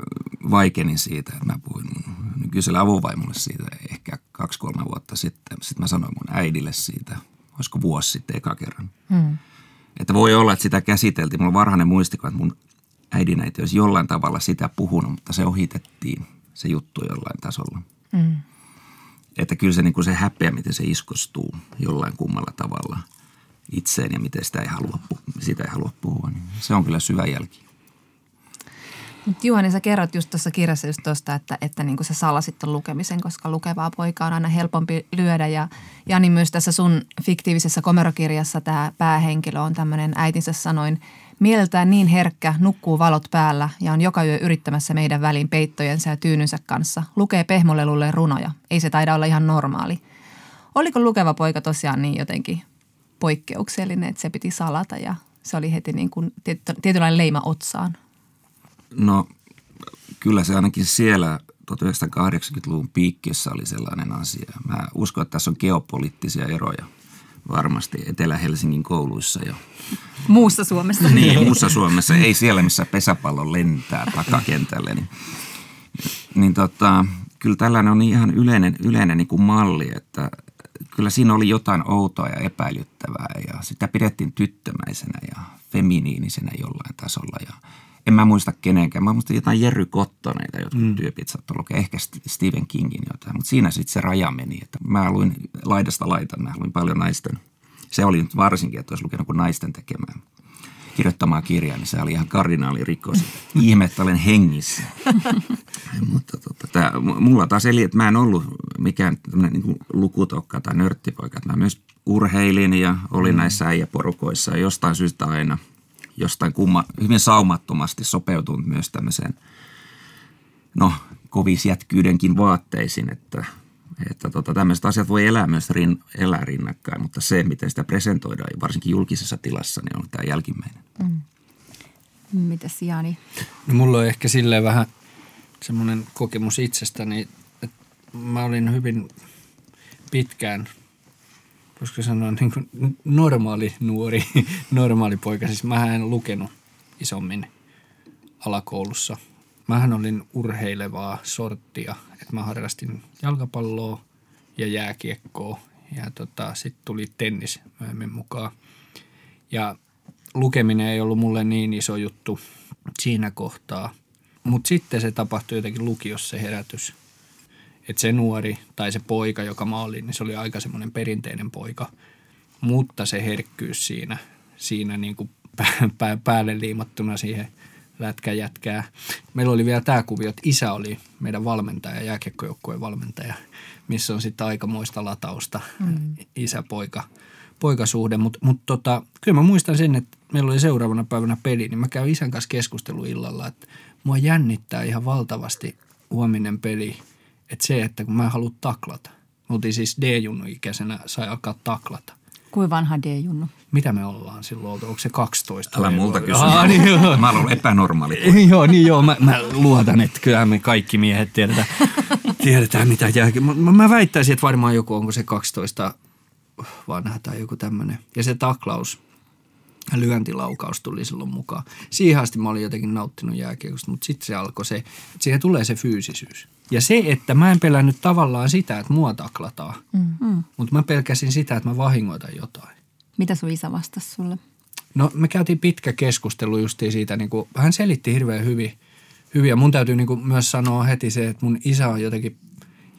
vaikenin siitä, että mä puhuin mun nykyiselle avovaimolle siitä ehkä kaksi-kolme vuotta sitten. Sitten mä sanoin mun äidille siitä, olisiko vuosi sitten eka kerran. Hmm. Että voi olla, että sitä käsiteltiin. Mulla on varhainen muistikuva, että mun äidinäiti olisi jollain tavalla sitä puhunut, mutta se ohitettiin se juttu jollain tasolla. Mm. Että kyllä se, niin kuin se häpeä, miten se iskostuu jollain kummalla tavalla itseen ja miten sitä ei halua, sitä ei halua puhua, niin se on kyllä syvä jälki. Juhani, sä kerrot just tuossa kirjassa just tuosta, että, että niin kuin sä salasit ton lukemisen, koska lukevaa poikaa on aina helpompi lyödä. Ja Jani myös tässä sun fiktiivisessä komerokirjassa tämä päähenkilö on tämmöinen äitinsä sanoin Mieltään niin herkkä, nukkuu valot päällä ja on joka yö yrittämässä meidän väliin peittojensa ja tyynynsä kanssa. Lukee pehmolelulle runoja. Ei se taida olla ihan normaali. Oliko lukeva poika tosiaan niin jotenkin poikkeuksellinen, että se piti salata ja se oli heti niin kuin tietynlainen leima otsaan? No kyllä se ainakin siellä 1980-luvun piikkiössä oli sellainen asia. Mä uskon, että tässä on geopoliittisia eroja varmasti Etelä-Helsingin kouluissa jo. Muussa Suomessa. niin, muussa Suomessa. Ei siellä, missä pesäpallo lentää takakentälle. Niin, niin tota, kyllä tällainen on ihan yleinen, yleinen niin kuin malli, että kyllä siinä oli jotain outoa ja epäilyttävää ja sitä pidettiin tyttömäisenä ja feminiinisenä jollain tasolla ja – en mä muista kenenkään. Mä muistan jotain Jerry Kottoneita, jotkut mm. työpizzat lukee, ehkä Stephen Kingin jotain. Mutta siinä sitten se raja meni, että mä luin laidasta laitan, mä luin paljon naisten. Se oli nyt varsinkin, että olisi lukenut kuin naisten tekemään kirjoittamaa kirjaa, niin se oli ihan kardinaalirikos. Ihme, että olen hengissä. Mutta tota, tää, mulla taas eli, että mä en ollut mikään tämmöinen niin lukutokka tai nörttipoika. Mä myös urheilin ja olin mm. näissä äijäporukoissa jostain syystä aina – jostain kumma, hyvin saumattomasti sopeutunut myös tämmöiseen, no, kovisjätkyydenkin vaatteisiin, että, että tota, tämmöiset asiat voi elää myös rin, elää rinnakkain, mutta se, miten sitä presentoidaan, varsinkin julkisessa tilassa, niin on tämä jälkimmäinen. Mm. Mitäs Jani? No, mulla on ehkä silleen vähän semmoinen kokemus itsestäni, että mä olin hyvin pitkään – voisiko sanoa niin kuin normaali nuori, normaali poika. Siis mä en lukenut isommin alakoulussa. Mähän olin urheilevaa sorttia, että mä harrastin jalkapalloa ja jääkiekkoa ja tota, sitten tuli tennis myöhemmin mukaan. Ja lukeminen ei ollut mulle niin iso juttu siinä kohtaa. Mutta sitten se tapahtui jotenkin lukiossa se herätys – että se nuori tai se poika, joka mä olin, niin se oli aika semmoinen perinteinen poika. Mutta se herkkyys siinä, siinä niin kuin pää, päälle liimattuna siihen lätkäjätkää. Meillä oli vielä tämä kuvio, että isä oli meidän valmentaja, jääkiekkojoukkueen valmentaja, missä on sitten aikamoista latausta mm. isä-poika poikasuhde. Mutta mut tota, kyllä mä muistan sen, että meillä oli seuraavana päivänä peli, niin mä käyn isän kanssa keskustelu illalla, että mua jännittää ihan valtavasti huominen peli – että se, että kun mä haluan taklata. Me oltiin siis D-junnu ikäisenä, sai alkaa taklata. Kuin vanha D-junnu? Mitä me ollaan silloin oltu? Onko se 12? Älä multa kysy. Ah, niin joo. Mä olen epänormaali. joo, niin joo. Mä, mä luotan, että kyllähän me kaikki miehet tiedetään, tiedetään mitä jälkeen. Mä, mä väittäisin, että varmaan joku, onko se 12 vanha tai joku tämmöinen. Ja se taklaus, lyöntilaukaus tuli silloin mukaan. Siihen asti mä olin jotenkin nauttinut jääkiekosta, mutta sitten se alkoi se, että siihen tulee se fyysisyys. Ja se, että mä en pelännyt tavallaan sitä, että mua taklataan, mm-hmm. mutta mä pelkäsin sitä, että mä vahingoitan jotain. Mitä sun isä vastasi sulle? No me käytiin pitkä keskustelu justiin siitä, niin kuin, hän selitti hirveän hyvin. hyvin ja mun täytyy niin kuin myös sanoa heti se, että mun isä on jotenkin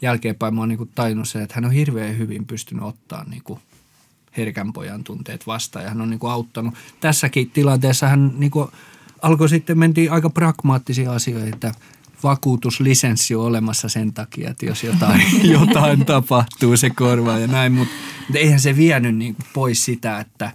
jälkeenpäin mä oon niin kuin tajunnut se, että hän on hirveän hyvin pystynyt ottaa niin kuin herkän pojan tunteet vastaan ja hän on niin kuin auttanut. Tässäkin tilanteessa hän niin kuin alkoi sitten, mentiin aika pragmaattisia asioita, että vakuutuslisenssi on olemassa sen takia, että jos jotain, jotain tapahtuu, se korvaa ja näin. Mutta eihän se vienyt niin kuin pois sitä, että,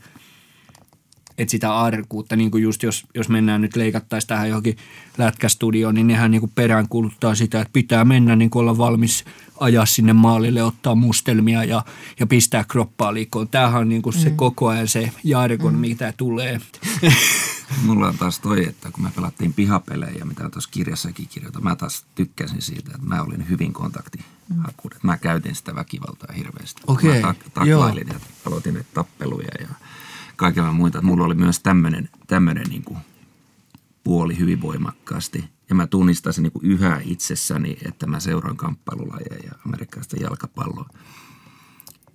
että sitä arkuutta, niin kuin just jos, jos mennään nyt leikattaisiin tähän johonkin lätkästudioon, niin nehän niin kuin peräänkuluttaa sitä, että pitää mennä niin kuin olla valmis ajaa sinne maalille, ottaa mustelmia ja, ja pistää kroppaa liikoon. Tämähän on niin kuin se mm. koko ajan se jargon, mm. mitä tulee. Mulla on taas toi, että kun me pelattiin pihapelejä, mitä tuossa kirjassakin kirjoitan, mä taas tykkäsin siitä, että mä olin hyvin kontaktihakuinen. Mä käytin sitä väkivaltaa hirveästi. Okei, Mä tak- taklailin ja aloitin näitä tappeluja ja kaikilla muita. Mulla oli myös tämmöinen, tämmöinen niin kuin puoli hyvin voimakkaasti. Ja mä tunnistasin niin kuin yhä itsessäni, että mä seuraan kamppailulajeja ja amerikkalaista jalkapalloa.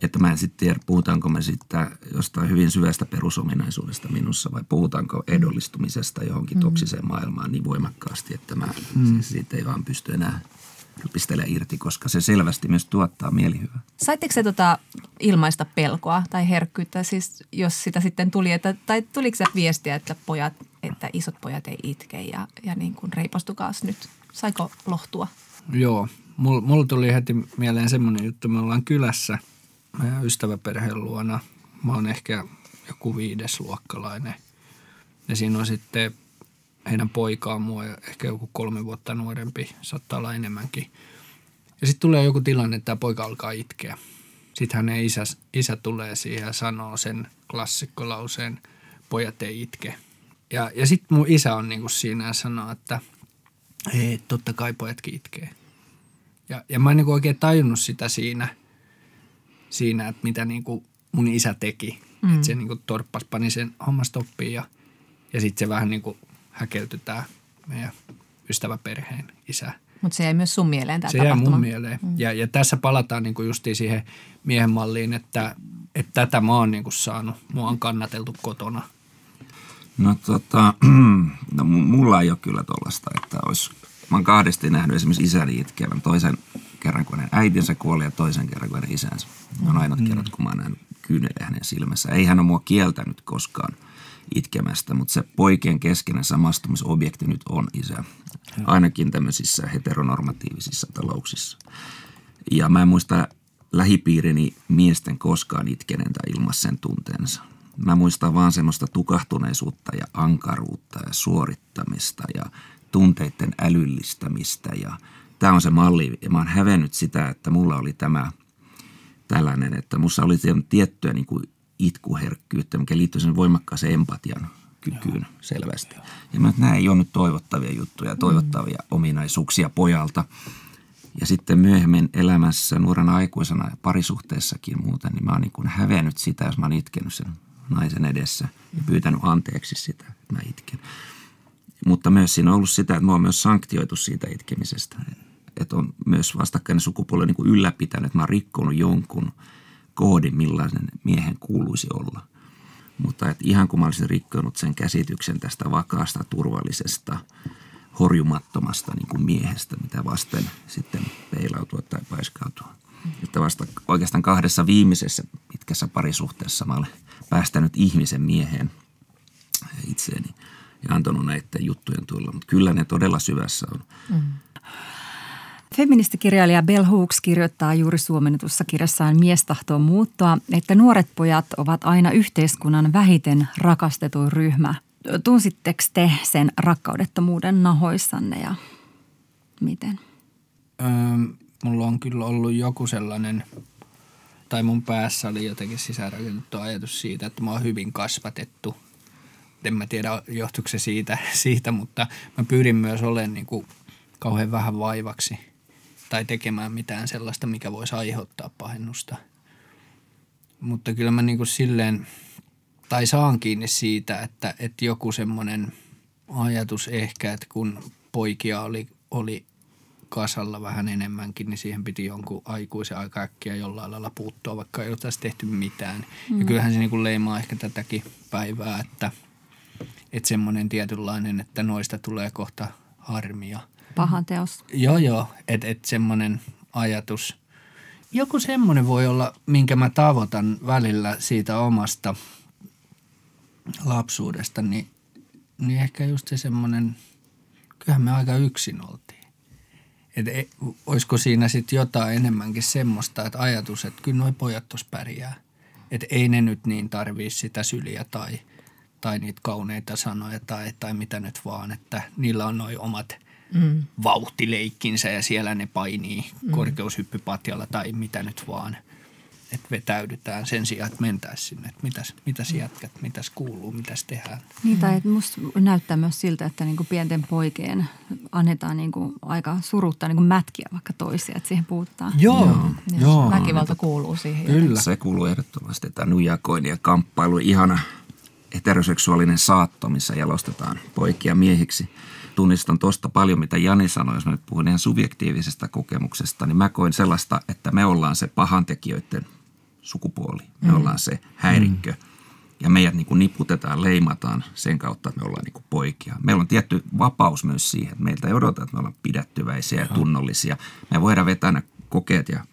Että mä en sitten tiedä, puhutaanko me sitten jostain hyvin syvästä perusominaisuudesta minussa vai puhutaanko edollistumisesta johonkin toksiseen maailmaan niin voimakkaasti, että mä mm. siitä ei vaan pysty enää pistelemään irti, koska se selvästi myös tuottaa mielihyvää. Saitteko se tota ilmaista pelkoa tai herkkyyttä, siis jos sitä sitten tuli, että, tai tuliko se viestiä, että pojat, että isot pojat ei itke ja, ja niin kuin reipastukaas nyt? Saiko lohtua? Joo, mulla mul tuli heti mieleen semmoinen juttu, me ollaan kylässä ystäväperheen luona. Mä oon ehkä joku viidesluokkalainen. Ja siinä on sitten heidän poikaa mua ja ehkä joku kolme vuotta nuorempi, saattaa olla enemmänkin. Ja sitten tulee joku tilanne, että tämä poika alkaa itkeä. Sitten hänen isä, isä tulee siihen ja sanoo sen klassikkolauseen, pojat ei itke. Ja, ja sitten mun isä on niinku siinä ja sanoo, että ei, totta kai pojatkin itkee. Ja, ja mä en niinku oikein tajunnut sitä siinä, siinä että mitä niinku mun isä teki. Mm. Että se niinku torppas, pani sen homma stoppiin ja, ja sitten se vähän niinku häkeltyi tämä meidän ystäväperheen isä. Mutta se jäi myös sun mieleen tämä Se jäi mun mieleen. Mm. Ja, ja tässä palataan niinku justiin siihen miehen malliin, että, että tätä mä oon niinku saanut. Mua on kannateltu kotona. No tota, no mu- mulla ei ole kyllä tollasta, että olisi, mä oon kahdesti nähnyt esimerkiksi isäni itkevän toisen kerran, kun hänen äitinsä kuoli ja toisen kerran, kun hänen isänsä. Ne on ainut kerrat, kun mä oon nähnyt hänen silmässä. Ei hän ole mua kieltänyt koskaan itkemästä, mutta se poikien keskeinen samastumisobjekti nyt on isä. Ainakin tämmöisissä heteronormatiivisissa talouksissa. Ja mä en muista lähipiirini miesten koskaan itkeneen tai ilmaisi sen tunteensa. Mä muistan vaan semmoista tukahtuneisuutta ja ankaruutta ja suorittamista ja tunteiden älyllistämistä. Ja tämä on se malli ja mä oon hävennyt sitä, että mulla oli tämä tällainen, että mussa oli tiettyä niin kuin itkuherkkyyttä, mikä liittyy sen voimakkaaseen empatian kykyyn selvästi. Ja mä, että nämä ei ole nyt toivottavia juttuja, toivottavia mm. ominaisuuksia pojalta. Ja sitten myöhemmin elämässä nuorena aikuisena ja parisuhteessakin muuten, niin mä oon niin kuin hävennyt sitä, jos mä oon itkenyt sen naisen edessä ja pyytänyt anteeksi sitä, että mä itken. Mutta myös siinä on ollut sitä, että mä oon myös sanktioitu siitä itkemisestä. Että on myös vastakkainen sukupuoli niin kuin ylläpitänyt, että mä oon rikkonut jonkun koodin, millaisen miehen kuuluisi olla. Mutta että ihan kun mä olisin rikkonut sen käsityksen tästä vakaasta, turvallisesta, horjumattomasta niin kuin miehestä, mitä vasten sitten peilautua tai paiskautua. Että vasta oikeastaan kahdessa viimeisessä pitkässä parisuhteessa mä olen päästänyt ihmisen mieheen itseeni ja antanut näiden juttujen tulla. Mutta kyllä ne todella syvässä on. Feministikirjailija Bell Hooks kirjoittaa juuri suomennetussa kirjassaan Mies tahtoo että nuoret pojat ovat aina yhteiskunnan vähiten rakastetuin ryhmä. Tunsitteko te sen rakkaudettomuuden nahoissanne ja miten? Öö, mulla on kyllä ollut joku sellainen, tai mun päässä oli jotenkin sisäänrakennettu ajatus siitä, että mä oon hyvin kasvatettu. En mä tiedä, johtuuko se siitä, siitä mutta mä pyrin myös olemaan niin kuin kauhean vähän vaivaksi tai tekemään mitään sellaista, mikä voisi aiheuttaa pahennusta. Mutta kyllä mä niin kuin silleen, tai saan kiinni siitä, että, että joku semmoinen ajatus ehkä, että kun poikia oli, oli kasalla vähän enemmänkin, niin siihen piti jonkun aikuisen aika äkkiä jollain lailla puuttua, vaikka ei oltaisi tehty mitään. Mm. Ja kyllähän se niin kuin leimaa ehkä tätäkin päivää, että, että semmoinen tietynlainen, että noista tulee kohta harmia. Pahan teos. Joo, joo, että et semmoinen ajatus. Joku semmoinen voi olla, minkä mä tavoitan välillä siitä omasta lapsuudesta, niin, niin ehkä just se semmoinen, kyllähän me aika yksin oltiin. Et e, olisiko siinä sitten jotain enemmänkin semmoista, että ajatus, että kyllä noi pojat tuossa pärjää. Että ei ne nyt niin tarvii sitä syliä tai, tai niitä kauneita sanoja tai, tai mitä nyt vaan, että niillä on noi omat mm. vauhtileikkinsä ja siellä ne painii mm. korkeushyppypatjalla tai mitä nyt vaan. että vetäydytään sen sijaan, että mentäisiin sinne, että mitäs, mitäs jätkät, mitäs kuuluu, mitäs tehdään. Niin, tai että musta näyttää myös siltä, että niinku pienten poikien annetaan niinku aika surutta niinku mätkiä vaikka toisia, että siihen puhutaan. Joo, joo. Niin, joo. Väkivalta kuuluu siihen. Kyllä. Se kuuluu ehdottomasti. Tämä nujakoinnin ja kamppailu, ihana heteroseksuaalinen saatto, missä jalostetaan poikia miehiksi. Tunnistan tuosta paljon, mitä Jani sanoi, jos mä nyt puhun ihan subjektiivisesta kokemuksesta, niin mä koin sellaista, että me ollaan se pahantekijöiden sukupuoli. Me mm. ollaan se häirikkö. Mm. Ja meidät niin kuin niputetaan, leimataan sen kautta, että me ollaan niin kuin poikia. Meillä on tietty vapaus myös siihen, että meiltä ei odota, että me ollaan pidättyväisiä ja tunnollisia. Me voidaan vetää ne kokeet ja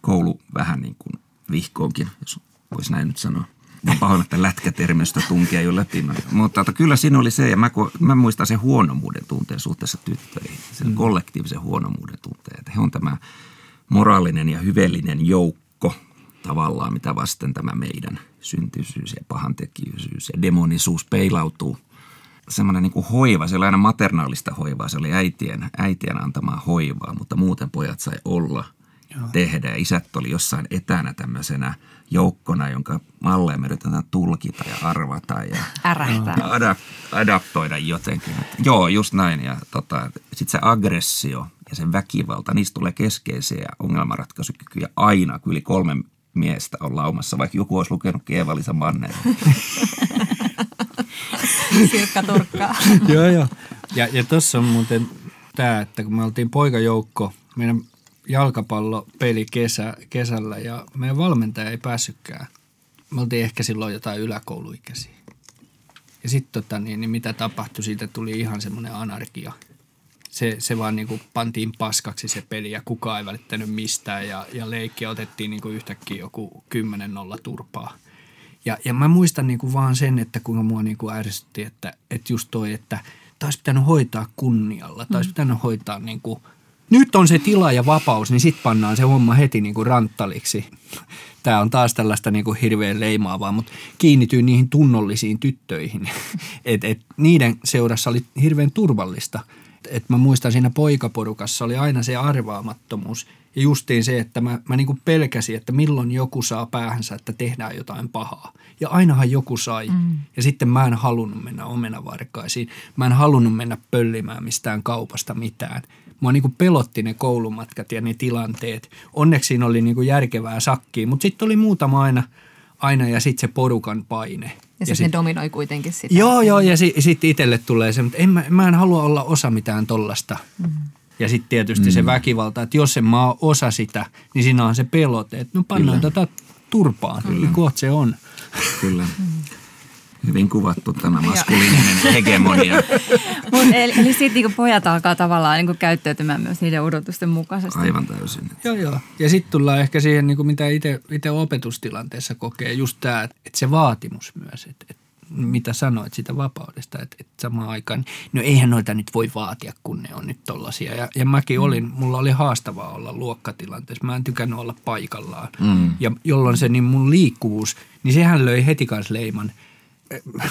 koulu vähän niin kuin vihkoonkin, jos voisi näin nyt sanoa. Mä pahoin, että lätkätermistä tunkee jo läpi. Mutta että kyllä siinä oli se, ja mä, mä muistan sen huonomuuden tunteen suhteessa tyttöihin. Sen mm. kollektiivisen huonomuuden tunteen. Että he on tämä moraalinen ja hyvällinen joukko tavallaan, mitä vasten tämä meidän syntyisyys ja pahantekijysyys ja demonisuus peilautuu. Semmoinen niin hoiva, se oli aina maternaalista hoivaa, se oli äitien, äitien antamaa hoivaa, mutta muuten pojat sai olla – Joo. tehdä. Ja isät oli jossain etänä tämmöisenä joukkona, jonka malleja me yritetään tulkita ja arvata ja Ärähtää. adap- adaptoida jotenkin. Joo, just näin. Ja tota, sitten se aggressio ja se väkivalta, niistä tulee keskeisiä ongelmanratkaisukykyjä aina, kun yli kolme miestä on laumassa, vaikka joku olisi lukenut Keevalisa Manner. Sirkka turkkaa. joo, joo. Ja, ja tuossa on muuten tämä, että kun me oltiin poikajoukko, meidän jalkapallopeli kesä, kesällä ja meidän valmentaja ei päässytkään. Me oltiin ehkä silloin jotain yläkouluikäisiä. Ja sitten tota, niin, niin mitä tapahtui, siitä tuli ihan semmoinen anarkia. Se, se vaan niin kuin pantiin paskaksi se peli ja kukaan ei välittänyt mistään ja, ja leikkiä otettiin niin kuin yhtäkkiä joku 10-0 turpaa. Ja, ja mä muistan niin kuin vaan sen, että kuinka mua niin kuin ärsytti, että, että just toi, että taisi pitänyt hoitaa kunnialla, taisi mm. pitänyt hoitaa niin kuin – nyt on se tila ja vapaus, niin sitten pannaan se homma heti niin kuin ranttaliksi. Tämä on taas tällaista niin kuin hirveän leimaavaa, mutta kiinnityy niihin tunnollisiin tyttöihin. Et, et niiden seurassa oli hirveän turvallista. Et mä muistan siinä poikaporukassa oli aina se arvaamattomuus ja justiin se, että mä, mä niin kuin pelkäsin, että milloin joku saa päähänsä, että tehdään jotain pahaa. Ja ainahan joku sai. Mm. Ja sitten mä en halunnut mennä omenavarkaisiin. Mä en halunnut mennä pöllimään mistään kaupasta mitään – mua niin kuin pelotti ne koulumatkat ja ne tilanteet. Onneksi siinä oli niin kuin järkevää sakkiin, mutta sitten oli muutama aina, aina ja sitten se porukan paine. Ja, ja sitten sit, ne dominoi kuitenkin sitä. Joo, joo, ja si, sitten itselle tulee se, mutta en mä, mä en halua olla osa mitään tollasta. Mm. Ja sitten tietysti mm. se väkivalta, että jos en mä ole osa sitä, niin siinä on se pelote, että no pannaan Kyllä. tätä turpaan, Kyllä. niin kohta se on. Kyllä. Mm hyvin kuvattu tämä maskuliininen hegemonia. Mut eli, eli sitten niinku pojat alkaa tavallaan niinku käyttäytymään myös niiden odotusten mukaisesti. Aivan täysin. Joo, joo. Ja sitten tullaan ehkä siihen, niinku mitä itse opetustilanteessa kokee, just tämä, että se vaatimus myös, että et, mitä sanoit sitä vapaudesta, että et samaan aikaan, no eihän noita nyt voi vaatia, kun ne on nyt tollasia. Ja, ja mäkin mm. olin, mulla oli haastavaa olla luokkatilanteessa, mä en tykännyt olla paikallaan. Mm. Ja jolloin se niin mun liikkuvuus, niin sehän löi heti kanssa leiman –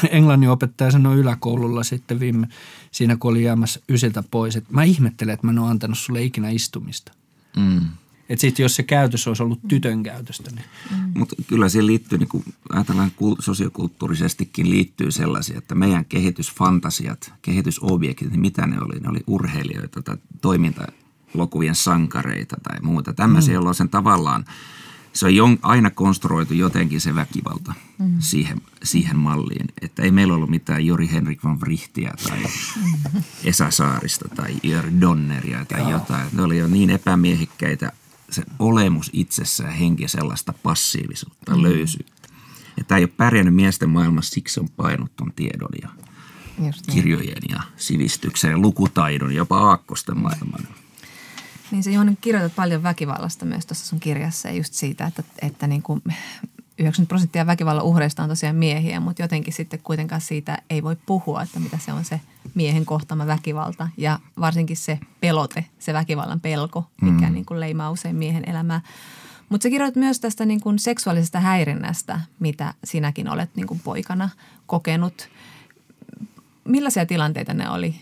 englannin opettaja sanoi yläkoululla sitten viime, siinä kun oli jäämässä ysiltä pois, että mä ihmettelen, että mä en ole antanut sulle ikinä istumista. Mm. Että sitten jos se käytös olisi ollut tytön käytöstä. Niin. Mm. Mutta kyllä siihen liittyy, niin kuin ajatellaan sosiokulttuurisestikin liittyy sellaisia, että meidän kehitysfantasiat, kehitysobjektit, niin mitä ne oli? Ne oli urheilijoita tai toimintalokuvien sankareita tai muuta. Tämmöisiä, mm. jolloin sen tavallaan – se on aina konstruoitu jotenkin se väkivalta mm. siihen, siihen malliin. Että ei meillä ollut mitään Jori Henrik van Vrichtiä tai mm. Esa Saarista tai Jörg Donneria tai Joo. jotain. Ne oli jo niin epämiehikkäitä se olemus itsessä ja henki sellaista passiivisuutta, mm. löysyyttä. Ja tämä ei ole pärjännyt miesten maailmassa, siksi on painut ton tiedon ja Just niin. kirjojen ja sivistyksen ja lukutaidon, jopa aakkosten maailman. Niin se Johanna kirjoitat paljon väkivallasta myös tuossa sun kirjassa ja just siitä, että, että niin kuin 90 prosenttia väkivallan uhreista on tosiaan miehiä, mutta jotenkin sitten kuitenkaan siitä ei voi puhua, että mitä se on se miehen kohtama väkivalta ja varsinkin se pelote, se väkivallan pelko, mikä mm. niin kuin leimaa usein miehen elämää. Mutta sä kirjoit myös tästä niin kuin seksuaalisesta häirinnästä, mitä sinäkin olet niin kuin poikana kokenut. Millaisia tilanteita ne oli?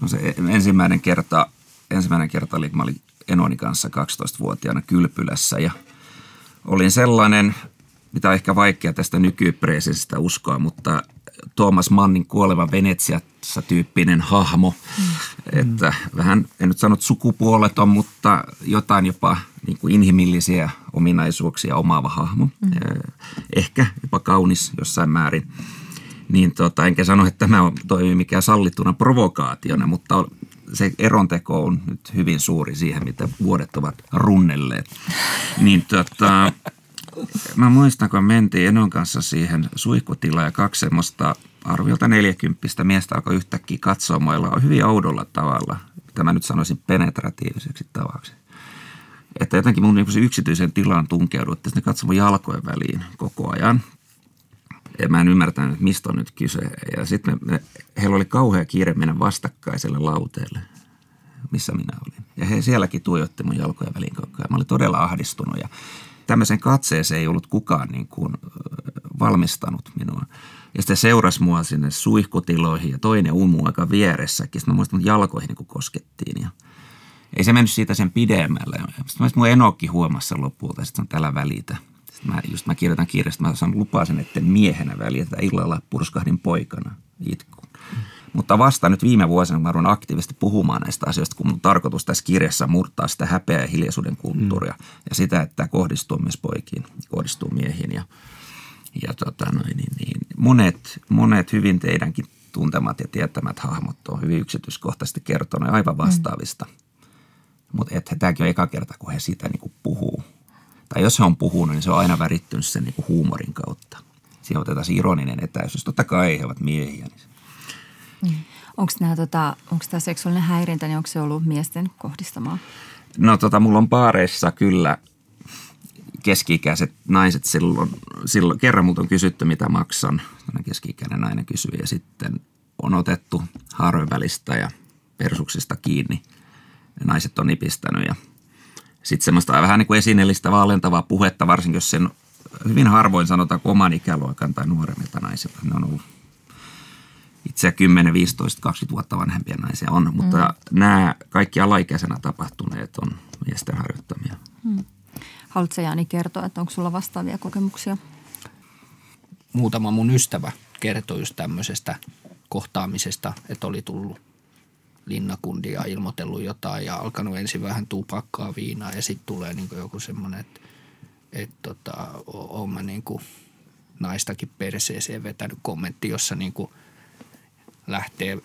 No se ensimmäinen kerta ensimmäinen kerta oli, kun mä olin Enoni kanssa 12-vuotiaana kylpylässä ja olin sellainen, mitä on ehkä vaikea tästä nykypresensistä uskoa, mutta Thomas Mannin kuoleva Venetsiassa tyyppinen hahmo. Mm. Että vähän, en nyt sanonut sukupuoleton, mutta jotain jopa niin kuin inhimillisiä ominaisuuksia omaava hahmo. Mm. Ehkä jopa kaunis jossain määrin. Niin tota, enkä sano, että tämä toimii mikään sallittuna provokaationa, mutta se eronteko on nyt hyvin suuri siihen, mitä vuodet ovat runnelleet. Niin tota, mä muistan, kun mentiin Enon kanssa siihen suihkutilaan ja kaksi semmoista arviolta neljäkymppistä miestä alkoi yhtäkkiä katsoa mailla hyvin oudolla tavalla. Tämä nyt sanoisin penetratiiviseksi tavaksi. Että jotenkin mun niin yksityisen tilaan tunkeudut, että ne katsoi jalkojen väliin koko ajan. Ja mä en ymmärtänyt, että mistä on nyt kyse. Ja sitten heillä oli kauhea kiire mennä vastakkaiselle lauteelle, missä minä olin. Ja he sielläkin tuijotti mun jalkojen väliin koko ajan. Mä olin todella ahdistunut ja tämmöisen katseeseen ei ollut kukaan niin kuin valmistanut minua. Ja sitten seurasi mua sinne suihkutiloihin ja toinen umu aika vieressäkin. Sitten mä muistan, että jalkoihin niin koskettiin ja ei se mennyt siitä sen pidemmälle. Sitten mä mun enokki huomassa lopulta, sitten on tällä välitä. Mä, just mä kirjoitan kirjasta, mä saan lupaa sen, että miehenä välitä illalla purskahdin poikana itkuun. Mutta vasta nyt viime vuosina, kun mä ruun aktiivisesti puhumaan näistä asioista, kun mun tarkoitus tässä kirjassa murtaa sitä häpeä ja hiljaisuuden kulttuuria mm. ja sitä, että tämä kohdistuu myös poikiin, kohdistuu miehiin. Ja, ja tota noin, niin, niin, monet, monet hyvin teidänkin tuntemat ja tietämät hahmot on hyvin yksityiskohtaisesti kertonut aivan vastaavista. Mm. Mutta tämäkin on eka kerta, kun he siitä niin kuin puhuu. Tai jos he on puhunut, niin se on aina värittynyt sen niin kuin huumorin kautta. Siinä otetaan se ironinen etäisyys. Totta kai he ovat miehiä, niin Mm. Onko tota, tämä seksuaalinen häirintä, niin onko se ollut miesten kohdistamaa? No tota, mulla on paareissa kyllä keski-ikäiset naiset silloin, silloin kerran multa on kysytty, mitä maksan. Keski-ikäinen nainen kysyi ja sitten on otettu haarojen välistä ja persuksista kiinni. Ja naiset on nipistänyt ja sitten semmoista vähän niin kuin esineellistä vaalentavaa puhetta, varsinkin jos sen hyvin harvoin sanotaan oman ikäluokan tai nuoremmilta naisilta. Ne on ollut itse 10, 15, 20 vuotta vanhempia naisia on, mutta mm. nämä kaikki alaikäisenä tapahtuneet on miesten harjoittamia. Mm. Haluatko Jani kertoa, että onko sulla vastaavia kokemuksia? Muutama mun ystävä kertoi just tämmöisestä kohtaamisesta, että oli tullut linnakundia ilmoitellut jotain ja alkanut ensin vähän tupakkaa viinaa ja sitten tulee niin joku semmoinen, että, että tota, oon mä niin naistakin perseeseen vetänyt kommentti, jossa niin kuin – lähtee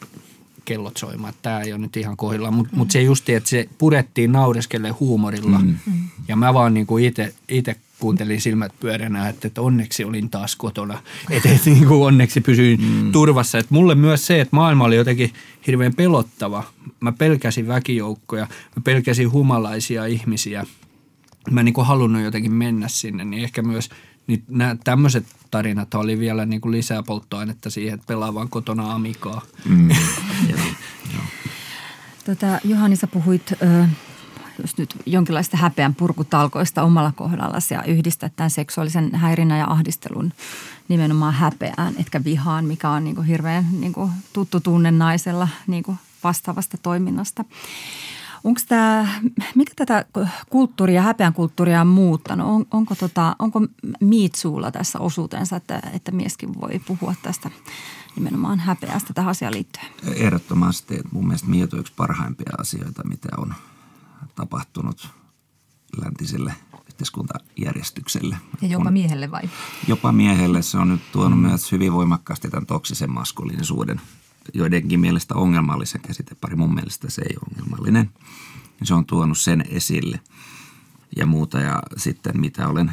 kellot soimaan. Tämä ei ole nyt ihan kohdilla, mutta mm. mut se justi, että se purettiin naureskelle huumorilla. Mm. Ja mä vaan niinku itse kuuntelin silmät pyöränä, että, että onneksi olin taas kotona. Että et, niin kuin onneksi pysyin mm. turvassa. Et mulle myös se, että maailma oli jotenkin hirveän pelottava. Mä pelkäsin väkijoukkoja, mä pelkäsin humalaisia ihmisiä. Mä en niin kuin halunnut jotenkin mennä sinne, niin ehkä myös niin nämä tämmöiset tarinat oli vielä niin kuin lisää polttoainetta siihen, että pelaa vaan kotona amikaa. Mm. tota, Juhani, sä puhuit ö, jos nyt jonkinlaista häpeän purkutalkoista omalla kohdallasi ja yhdistät tämän seksuaalisen häirinnän ja ahdistelun nimenomaan häpeään, etkä vihaan, mikä on niin kuin hirveän niin kuin tuttu tunne naisella niin kuin vastaavasta toiminnasta. Onko tämä, mikä tätä kulttuuria, häpeän kulttuuria on muuttanut? On, onko, tota, onko Miitsuulla tässä osuutensa, että, että mieskin voi puhua tästä nimenomaan häpeästä tähän asiaan liittyen? Ehdottomasti. Mun mielestä Miet on yksi parhaimpia asioita, mitä on tapahtunut läntiselle yhteiskuntajärjestykselle. Ja jopa miehelle vai? Jopa miehelle. Se on nyt tuonut myös hyvin voimakkaasti tämän toksisen maskuliinisuuden – joidenkin mielestä ongelmallisen käsitepari. Mun mielestä se ei ole ongelmallinen. Se on tuonut sen esille ja muuta. Ja sitten mitä olen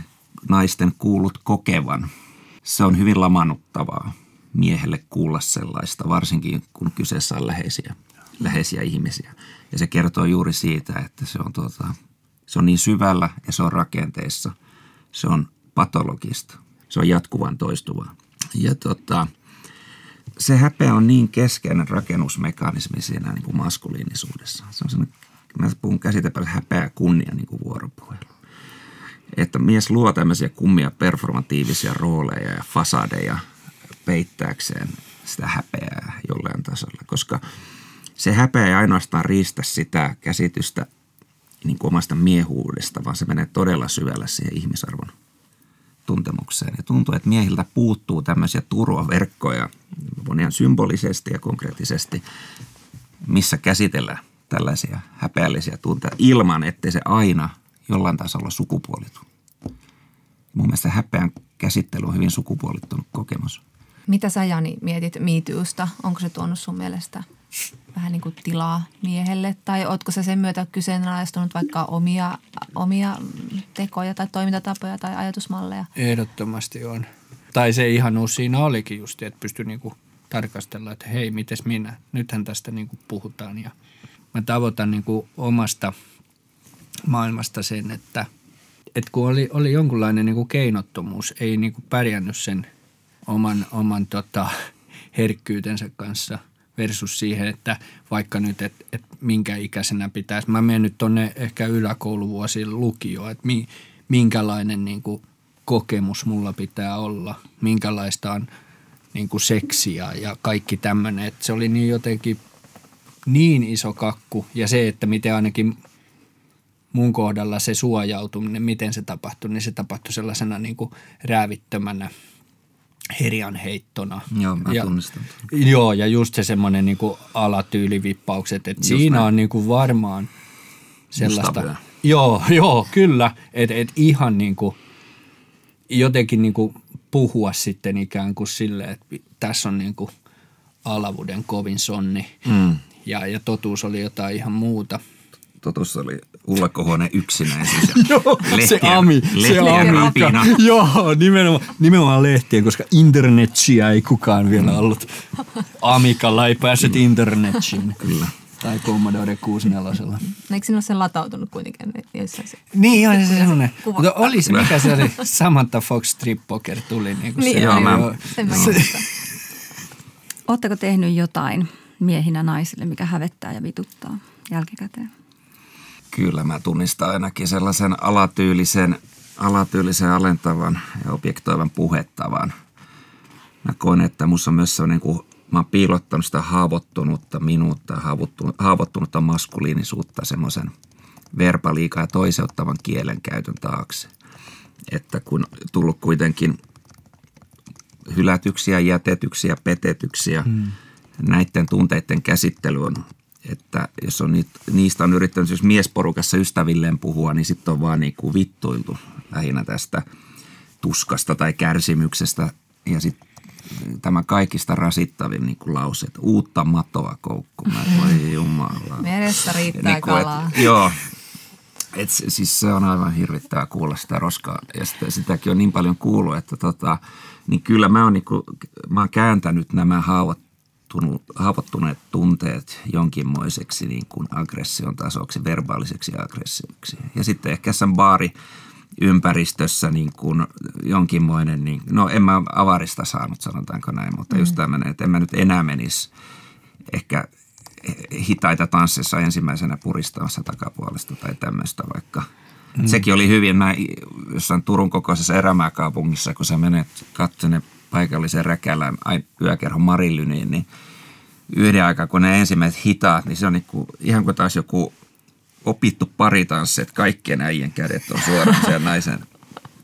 naisten kuullut kokevan, se on hyvin lamannuttavaa miehelle kuulla sellaista, varsinkin kun kyseessä on läheisiä, läheisiä ihmisiä. Ja se kertoo juuri siitä, että se on, tuota, se on niin syvällä ja se on rakenteessa. Se on patologista. Se on jatkuvan toistuvaa. Ja tota, se häpeä on niin keskeinen rakennusmekanismi siinä niin kuin maskuliinisuudessa. Se on sellainen, mä puhun käsitepäin häpeä kunnia niin kuin vuoropuhelu. Että mies luo tämmöisiä kummia performatiivisia rooleja ja fasadeja peittääkseen sitä häpeää jollain tasolla, koska se häpeä ei ainoastaan riistä sitä käsitystä niin kuin omasta miehuudesta, vaan se menee todella syvälle siihen ihmisarvon tuntemukseen. Ja tuntuu, että miehiltä puuttuu tämmöisiä turvaverkkoja, on ihan symbolisesti ja konkreettisesti, missä käsitellään tällaisia häpeällisiä tunteita ilman, ettei se aina jollain tasolla sukupuolitu. Mun mielestä häpeän käsittely on hyvin sukupuolittunut kokemus. Mitä sä Jani mietit miityystä? Onko se tuonut sun mielestä vähän niin kuin tilaa miehelle? Tai ootko sä sen myötä kyseenalaistunut vaikka omia, omia tekoja tai toimintatapoja tai ajatusmalleja? Ehdottomasti on. Tai se ihan uusi siinä olikin just, että pystyi niinku tarkastella, että hei, mites minä? Nythän tästä niinku puhutaan ja mä tavoitan niinku omasta maailmasta sen, että, että kun oli, oli jonkunlainen niinku keinottomuus, ei niinku pärjännyt sen oman, oman tota, herkkyytensä kanssa versus siihen, että vaikka nyt, että et minkä ikäisenä pitäisi. Mä menen nyt tonne ehkä yläkouluvuosiin lukioon, että mi, minkälainen niin kuin kokemus mulla pitää olla, minkälaista on niin kuin seksiä ja kaikki tämmöinen. Se oli niin jotenkin niin iso kakku ja se, että miten ainakin mun kohdalla se suojautuminen, miten se tapahtui, niin se tapahtui sellaisena niin kuin räävittömänä – herjanheittona. Joo, mä ja, tunnistan. Joo, ja just se semmoinen niin alatyylivippaukset, että siinä näin. on niin kuin varmaan sellaista. Mustavyö. Joo, joo, kyllä. Että et ihan niin kuin jotenkin niin kuin puhua sitten ikään kuin silleen, että tässä on niin kuin alavuuden kovin sonni. Mm. Ja, ja totuus oli jotain ihan muuta. Totuus oli Ulla Kohonen yksinäisyys Joo, se lehtien- Ami, se Ami. rapina. Joo, nimenomaan, nimenomaan lehtien, koska internetsiä ei kukaan vielä ollut. Amikalla ei päässyt internetsiin. Kyllä. Tai Commodore 64. Eikö sinulla se latautunut kuitenkin jossain se? Niin, on se semmoinen. Kuva. Mutta oli se, mikä se oli, Samantha Fox Strip Poker tuli. Niin kuin Niin, se, Joo, mä- joo. Sen mä. Oletteko tehnyt jotain miehinä naisille, mikä hävettää ja vituttaa jälkikäteen? Kyllä mä tunnistan ainakin sellaisen alatyylisen, alatyylisen alentavan ja objektoivan puhettavan. Mä koen, että musta on myös sellainen, kun mä oon piilottanut sitä haavoittunutta minuutta, haavoittunutta, haavoittunutta maskuliinisuutta semmoisen verbaliikan ja toiseuttavan kielen käytön taakse. Että kun tullut kuitenkin hylätyksiä, jätetyksiä, petetyksiä, hmm. näiden tunteiden käsittely on, että jos on niitä, niistä on yrittänyt jos miesporukassa ystävilleen puhua, niin sitten on vaan niin kuin vittuiltu lähinnä tästä tuskasta tai kärsimyksestä. Ja sitten tämä kaikista rasittavin niin kuin lause, että uutta matoa koukku. Mä, voi jumala. Meressä riittää Niin kuin, et- kalaa. Joo. Et se, siis se on aivan hirvittävää kuulla sitä roskaa. Ja sitä, sitäkin on niin paljon kuullut, että tota, niin kyllä mä oon, niinku, mä oon kääntänyt nämä haavoittunut, haavoittuneet tunteet jonkinmoiseksi niin kuin aggression tasoksi, verbaaliseksi aggressioksi. Ja sitten ehkä sen baari ympäristössä niin kuin jonkinmoinen, niin, no en mä avarista saanut, sanotaanko näin, mutta just tämmöinen, että en mä nyt enää menisi ehkä hitaita tanssissa ensimmäisenä puristamassa takapuolesta tai tämmöistä vaikka. Mm. Sekin oli hyvin, mä jossain Turun kokoisessa erämaakaupungissa, kun sä menet katsomaan paikallisen räkälän yökerhon Marilyniin, niin yhden aikaa, kun ne ensimmäiset hitaat, niin se on niinku, ihan kuin taas joku opittu paritanssi, että kaikkien äijien kädet on suoraan siellä naisen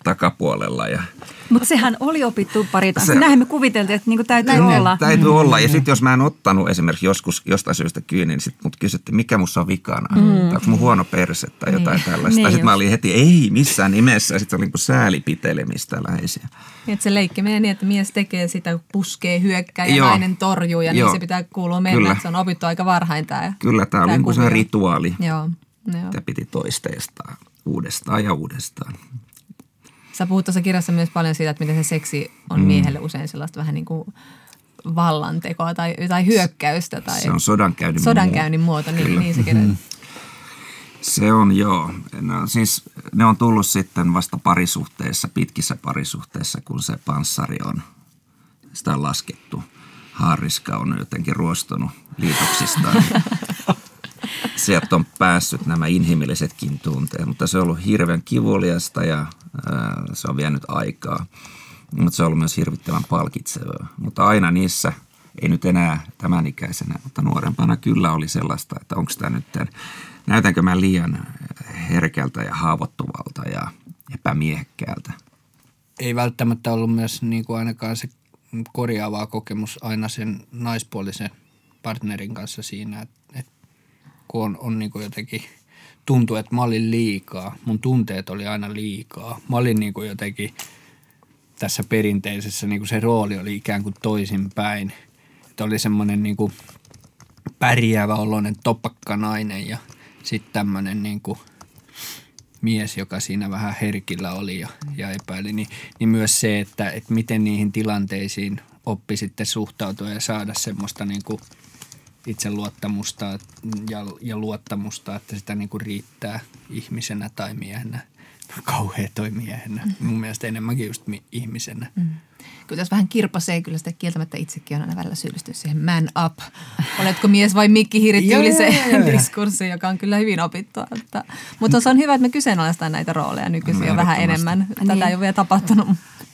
takapuolella ja Mutta sehän oli opittu pari Se- se... Näinhän me kuviteltiin, että niinku täytyy Näin olla. Täytyy olla. Ja sitten jos mä en ottanut esimerkiksi joskus jostain syystä kiinni, niin sitten mut kysyttiin, mikä musta on vikana. Mm. Tai onko mun huono perse tai jotain Niin. tällaista. Niin Niin sitten mä olin heti, ei missään nimessä. Ja sitten oli niinku säälipitelemistä läheisiä. Niin, että se leikki menee niin, että mies tekee sitä, puskee, hyökkää ja Joo. nainen torjuu ja Joo. niin se pitää kuulua mennä. Kyllä. Se on opittu aika varhain tämä. Kyllä tämä oli niinku se rituaali. Joo, joo. Mitä piti toisteistaa uudestaan ja uudestaan. Sä puhut tuossa kirjassa myös paljon siitä, että miten se seksi on miehelle usein sellaista vähän niin kuin vallantekoa tai, tai hyökkäystä. Tai Se on sodankäynnin sodankäynnin muoto. Niin, Kyllä. niin se kirjoittaa. Se on joo. No, siis ne on tullut sitten vasta parisuhteessa, pitkissä parisuhteissa, kun se panssari on, sitä on laskettu. Haariska on jotenkin ruostunut liitoksistaan. Sieltä on päässyt nämä inhimillisetkin tunteet, mutta se on ollut hirveän kivuliasta ja se on vienyt aikaa. Mutta se on ollut myös hirvittävän palkitsevaa. Mutta aina niissä, ei nyt enää tämän ikäisenä, mutta nuorempana kyllä oli sellaista, että onko tämä nyt, näytänkö mä liian herkältä ja haavoittuvalta ja epämiehekkäältä. Ei välttämättä ollut myös niin kuin ainakaan se korjaavaa kokemus aina sen naispuolisen partnerin kanssa siinä, että, että kun on, on niin kuin jotenkin tuntui, että mä olin liikaa. Mun tunteet oli aina liikaa. Mä olin niin kuin jotenkin tässä perinteisessä, niin kuin se rooli oli ikään kuin toisinpäin. Että oli semmoinen niin kuin pärjäävä oloinen topakkanainen ja sitten tämmöinen niin kuin mies, joka siinä vähän herkillä oli ja, ja epäili, niin, niin myös se, että, että miten niihin tilanteisiin oppi sitten suhtautua ja saada semmoista niin kuin itseluottamusta ja, ja luottamusta, että sitä niin kuin riittää ihmisenä tai miehenä. Kauhea toi miehenä. Mm. Mun mielestä enemmänkin just mi- ihmisenä. Mm. Kyllä tässä vähän kirpasee, kyllä sitä kieltämättä itsekin on aina välillä syyllistynyt siihen man up. Oletko mies vai Mikki Hiiri tyyliseen diskurssiin, joka on kyllä hyvin opittua. Että, mutta se on hyvä, että me kyseenalaistaan näitä rooleja nykyisin jo vähän enemmän. Tätä niin. ei ole vielä tapahtunut.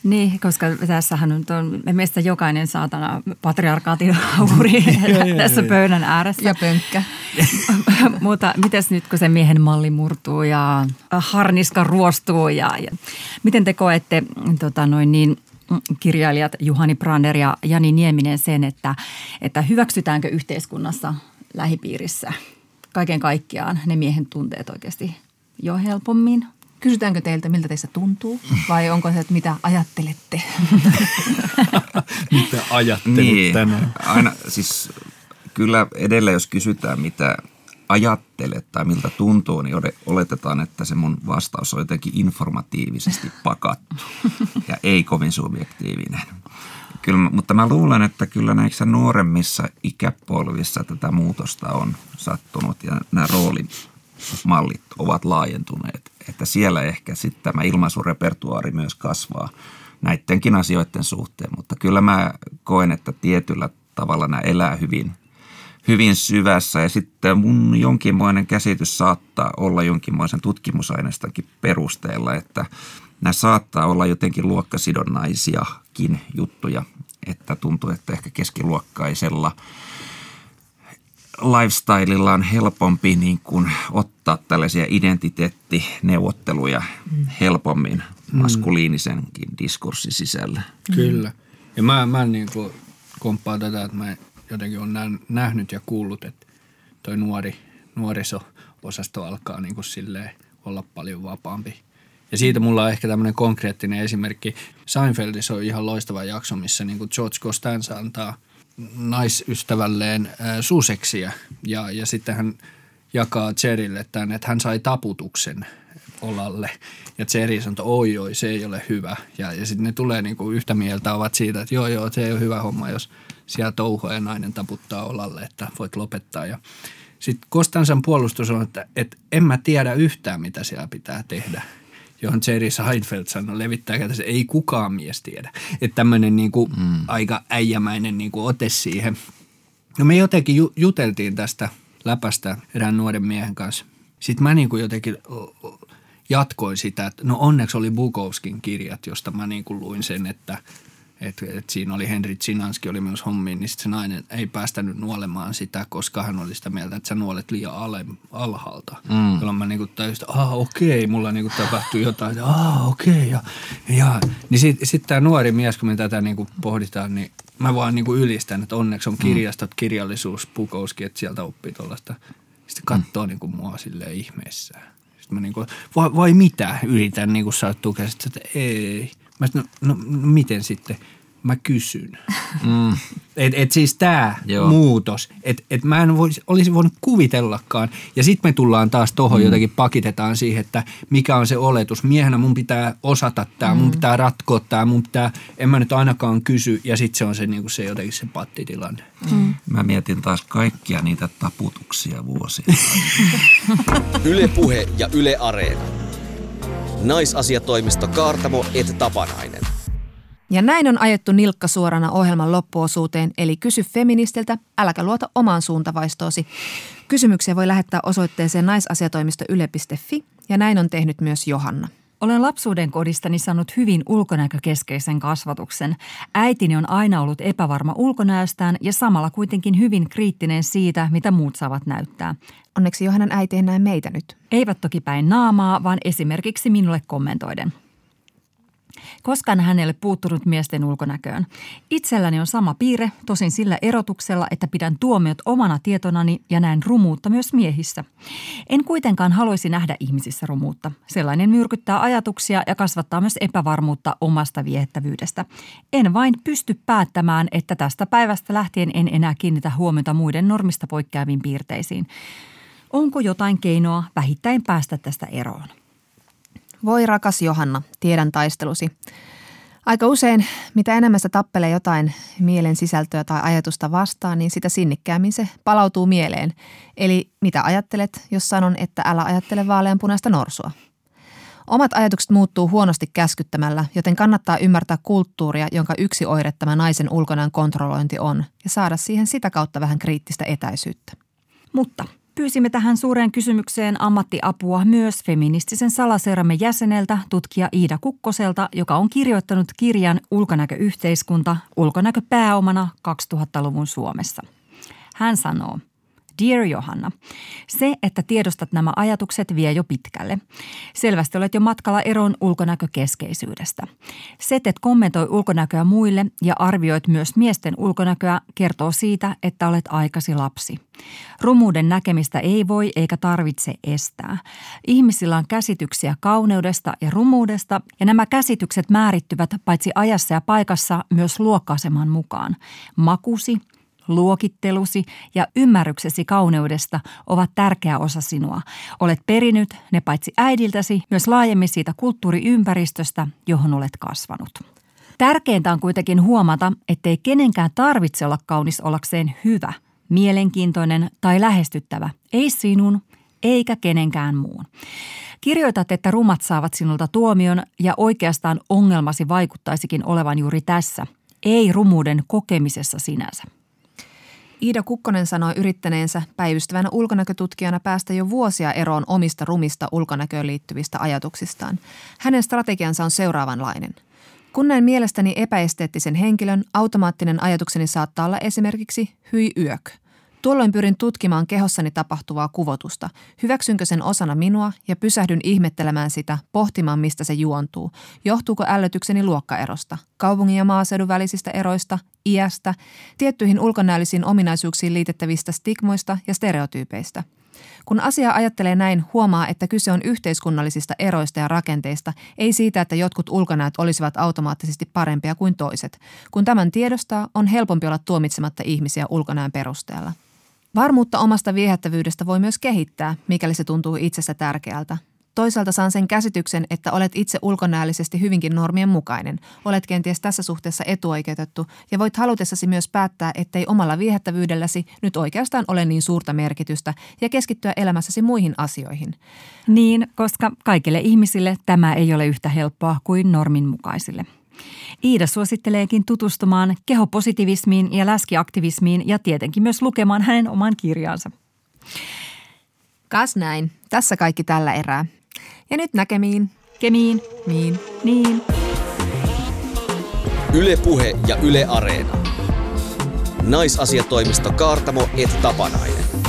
Niin, koska tässähän nyt on meistä jokainen saatana patriarkaatin hauri tässä pöydän ääressä. Ja pönkkä. Mutta mitäs nyt, kun se miehen malli murtuu ja harniska ruostuu ja, ja miten te koette tota noin niin, kirjailijat Juhani Brander ja Jani Nieminen sen, että, että hyväksytäänkö yhteiskunnassa lähipiirissä kaiken kaikkiaan ne miehen tunteet oikeasti jo helpommin? Kysytäänkö teiltä, miltä teistä tuntuu vai onko se, että mitä ajattelette? mitä ajattelut niin, tänään? Aina siis kyllä edelleen, jos kysytään mitä ajattelet tai miltä tuntuu, niin oletetaan, että se mun vastaus on jotenkin informatiivisesti pakattu ja ei kovin subjektiivinen. Kyllä, mutta mä luulen, että kyllä näissä nuoremmissa ikäpolvissa tätä muutosta on sattunut ja nämä roolimallit ovat laajentuneet. Että siellä ehkä sitten tämä ilmaisurepertuaari myös kasvaa näidenkin asioiden suhteen, mutta kyllä mä koen, että tietyllä tavalla nämä elää hyvin – hyvin syvässä. Ja sitten mun jonkinmoinen käsitys saattaa olla jonkinmoisen tutkimusaineestakin perusteella, että nämä saattaa olla jotenkin luokkasidonnaisiakin juttuja, että tuntuu, että ehkä keskiluokkaisella lifestylella on helpompi niin kuin ottaa tällaisia identiteettineuvotteluja helpommin mm. maskuliinisenkin diskurssin sisällä. Kyllä. Ja mä, mä niin kuin komppaan tätä, että mä jotenkin on nähnyt ja kuullut, että toi nuori, nuoriso-osasto alkaa niin kuin silleen olla paljon vapaampi. Ja siitä mulla on ehkä tämmöinen konkreettinen esimerkki. Seinfeldissa on ihan loistava jakso, missä niin kuin George Costanza antaa naisystävälleen äh, suseksia ja, ja sitten hän jakaa Cherille tämän, että hän sai taputuksen olalle. Ja Cherry sanoo, että oi oi, se ei ole hyvä. Ja, ja sitten ne tulee niinku yhtä mieltä ovat siitä, että joo joo, se ei ole hyvä homma, jos – siellä touhoa ja nainen taputtaa olalle, että voit lopettaa. Ja sitten Kostansan puolustus on, että, että en mä tiedä yhtään, mitä siellä pitää tehdä johon Jerry Seinfeld sanoi, levittää että ei kukaan mies tiedä. Että tämmöinen niin kuin mm. aika äijämäinen niin kuin ote siihen. No me jotenkin ju- juteltiin tästä läpästä erään nuoren miehen kanssa. Sitten mä niin kuin jotenkin jatkoin sitä, että no onneksi oli Bukowskin kirjat, josta mä niin kuin luin sen, että – että et siinä oli Henri Chinanski oli myös hommiin, niin se nainen ei päästänyt nuolemaan sitä, koska hän oli sitä mieltä, että sä nuolet liian ale, alhaalta. Mm. Jolloin mä niinku tajusin, että ah okei, okay, mulla niinku tapahtui jotain, että ah okei. Okay, ja, ja. Niin sitten sit tämä nuori mies, kun me tätä niinku pohditaan, niin mä vaan niinku ylistän, että onneksi on mm. kirjastot, kirjallisuus, Pukouski, että sieltä oppii tuollaista. Sitten katsoo mm. niinku mua silleen ihmeessään. Sitten mä niinku, vai, vai mitä, yritän niinku saada tukea. Sitten että ei – Mä sanoin, no, no miten sitten? Mä kysyn. Mm. Et, et siis tämä muutos, että et mä en vois, olisi voinut kuvitellakaan. Ja sitten me tullaan taas tuohon mm. jotenkin pakitetaan siihen, että mikä on se oletus. Miehenä mun pitää osata tämä, mm. mun pitää ratkoa tämä, mun pitää, en mä nyt ainakaan kysy. Ja sitten se on se, niinku se jotenkin se pattitilanne. Mm. Mä mietin taas kaikkia niitä taputuksia vuosia. Yle Puhe ja Yle Areena. Naisasiatoimisto Kaartamo et Tapanainen. Ja näin on ajettu nilkka suorana ohjelman loppuosuuteen, eli kysy feministiltä, äläkä luota omaan suuntavaistoosi. Kysymyksiä voi lähettää osoitteeseen naisasiatoimisto yle.fi ja näin on tehnyt myös Johanna. Olen lapsuuden kodistani saanut hyvin ulkonäkökeskeisen kasvatuksen. Äitini on aina ollut epävarma ulkonäöstään ja samalla kuitenkin hyvin kriittinen siitä, mitä muut saavat näyttää. Onneksi Johannan äiti ei näe meitä nyt. Eivät toki päin naamaa, vaan esimerkiksi minulle kommentoiden – Koskaan hän ei ole puuttunut miesten ulkonäköön. Itselläni on sama piirre, tosin sillä erotuksella, että pidän tuomiot omana tietonani ja näen rumuutta myös miehissä. En kuitenkaan haluaisi nähdä ihmisissä rumuutta. Sellainen myrkyttää ajatuksia ja kasvattaa myös epävarmuutta omasta viehettävyydestä. En vain pysty päättämään, että tästä päivästä lähtien en enää kiinnitä huomiota muiden normista poikkeaviin piirteisiin. Onko jotain keinoa vähittäin päästä tästä eroon? Voi rakas Johanna, tiedän taistelusi. Aika usein, mitä enemmän sä tappelee jotain mielen sisältöä tai ajatusta vastaan, niin sitä sinnikkäämmin se palautuu mieleen. Eli mitä ajattelet, jos sanon, että älä ajattele vaaleanpunaista norsua? Omat ajatukset muuttuu huonosti käskyttämällä, joten kannattaa ymmärtää kulttuuria, jonka yksi oire tämä naisen ulkonäön kontrollointi on, ja saada siihen sitä kautta vähän kriittistä etäisyyttä. Mutta Pyysimme tähän suureen kysymykseen ammattiapua myös feministisen salaseuramme jäseneltä, tutkija Iida Kukkoselta, joka on kirjoittanut kirjan Ulkonäköyhteiskunta ulkonäköpääomana 2000-luvun Suomessa. Hän sanoo – Dear Johanna, se, että tiedostat nämä ajatukset vie jo pitkälle. Selvästi olet jo matkalla eroon ulkonäkökeskeisyydestä. Se, että kommentoi ulkonäköä muille ja arvioit myös miesten ulkonäköä, kertoo siitä, että olet aikasi lapsi. Rumuuden näkemistä ei voi eikä tarvitse estää. Ihmisillä on käsityksiä kauneudesta ja rumuudesta, ja nämä käsitykset määrittyvät paitsi ajassa ja paikassa myös luokkaaseman mukaan. Makusi, luokittelusi ja ymmärryksesi kauneudesta ovat tärkeä osa sinua. Olet perinyt ne paitsi äidiltäsi, myös laajemmin siitä kulttuuriympäristöstä, johon olet kasvanut. Tärkeintä on kuitenkin huomata, ettei kenenkään tarvitse olla kaunis olakseen hyvä, mielenkiintoinen tai lähestyttävä, ei sinun eikä kenenkään muun. Kirjoitat, että rumat saavat sinulta tuomion ja oikeastaan ongelmasi vaikuttaisikin olevan juuri tässä, ei rumuuden kokemisessa sinänsä. Iida Kukkonen sanoi yrittäneensä päivystävänä ulkonäkötutkijana päästä jo vuosia eroon omista rumista ulkonäköön liittyvistä ajatuksistaan. Hänen strategiansa on seuraavanlainen. Kun näen mielestäni epäesteettisen henkilön, automaattinen ajatukseni saattaa olla esimerkiksi hyi yök – Tuolloin pyrin tutkimaan kehossani tapahtuvaa kuvotusta. Hyväksynkö sen osana minua ja pysähdyn ihmettelemään sitä, pohtimaan mistä se juontuu. Johtuuko ällötykseni luokkaerosta, kaupungin ja maaseudun välisistä eroista, iästä, tiettyihin ulkonäöllisiin ominaisuuksiin liitettävistä stigmoista ja stereotyypeistä – kun asia ajattelee näin, huomaa, että kyse on yhteiskunnallisista eroista ja rakenteista, ei siitä, että jotkut ulkonäöt olisivat automaattisesti parempia kuin toiset. Kun tämän tiedostaa, on helpompi olla tuomitsematta ihmisiä ulkonäön perusteella. Varmuutta omasta viehättävyydestä voi myös kehittää, mikäli se tuntuu itsestä tärkeältä. Toisaalta saan sen käsityksen, että olet itse ulkonäöllisesti hyvinkin normien mukainen. Olet kenties tässä suhteessa etuoikeutettu ja voit halutessasi myös päättää, ettei omalla viehättävyydelläsi nyt oikeastaan ole niin suurta merkitystä ja keskittyä elämässäsi muihin asioihin. Niin, koska kaikille ihmisille tämä ei ole yhtä helppoa kuin normin mukaisille. Iida suositteleekin tutustumaan kehopositivismiin ja läskiaktivismiin ja tietenkin myös lukemaan hänen oman kirjansa. Kas näin. Tässä kaikki tällä erää. Ja nyt näkemiin. Kemiin. Miin. Niin. Ylepuhe ja Yle Areena. Naisasiatoimisto Kaartamo et Tapanainen.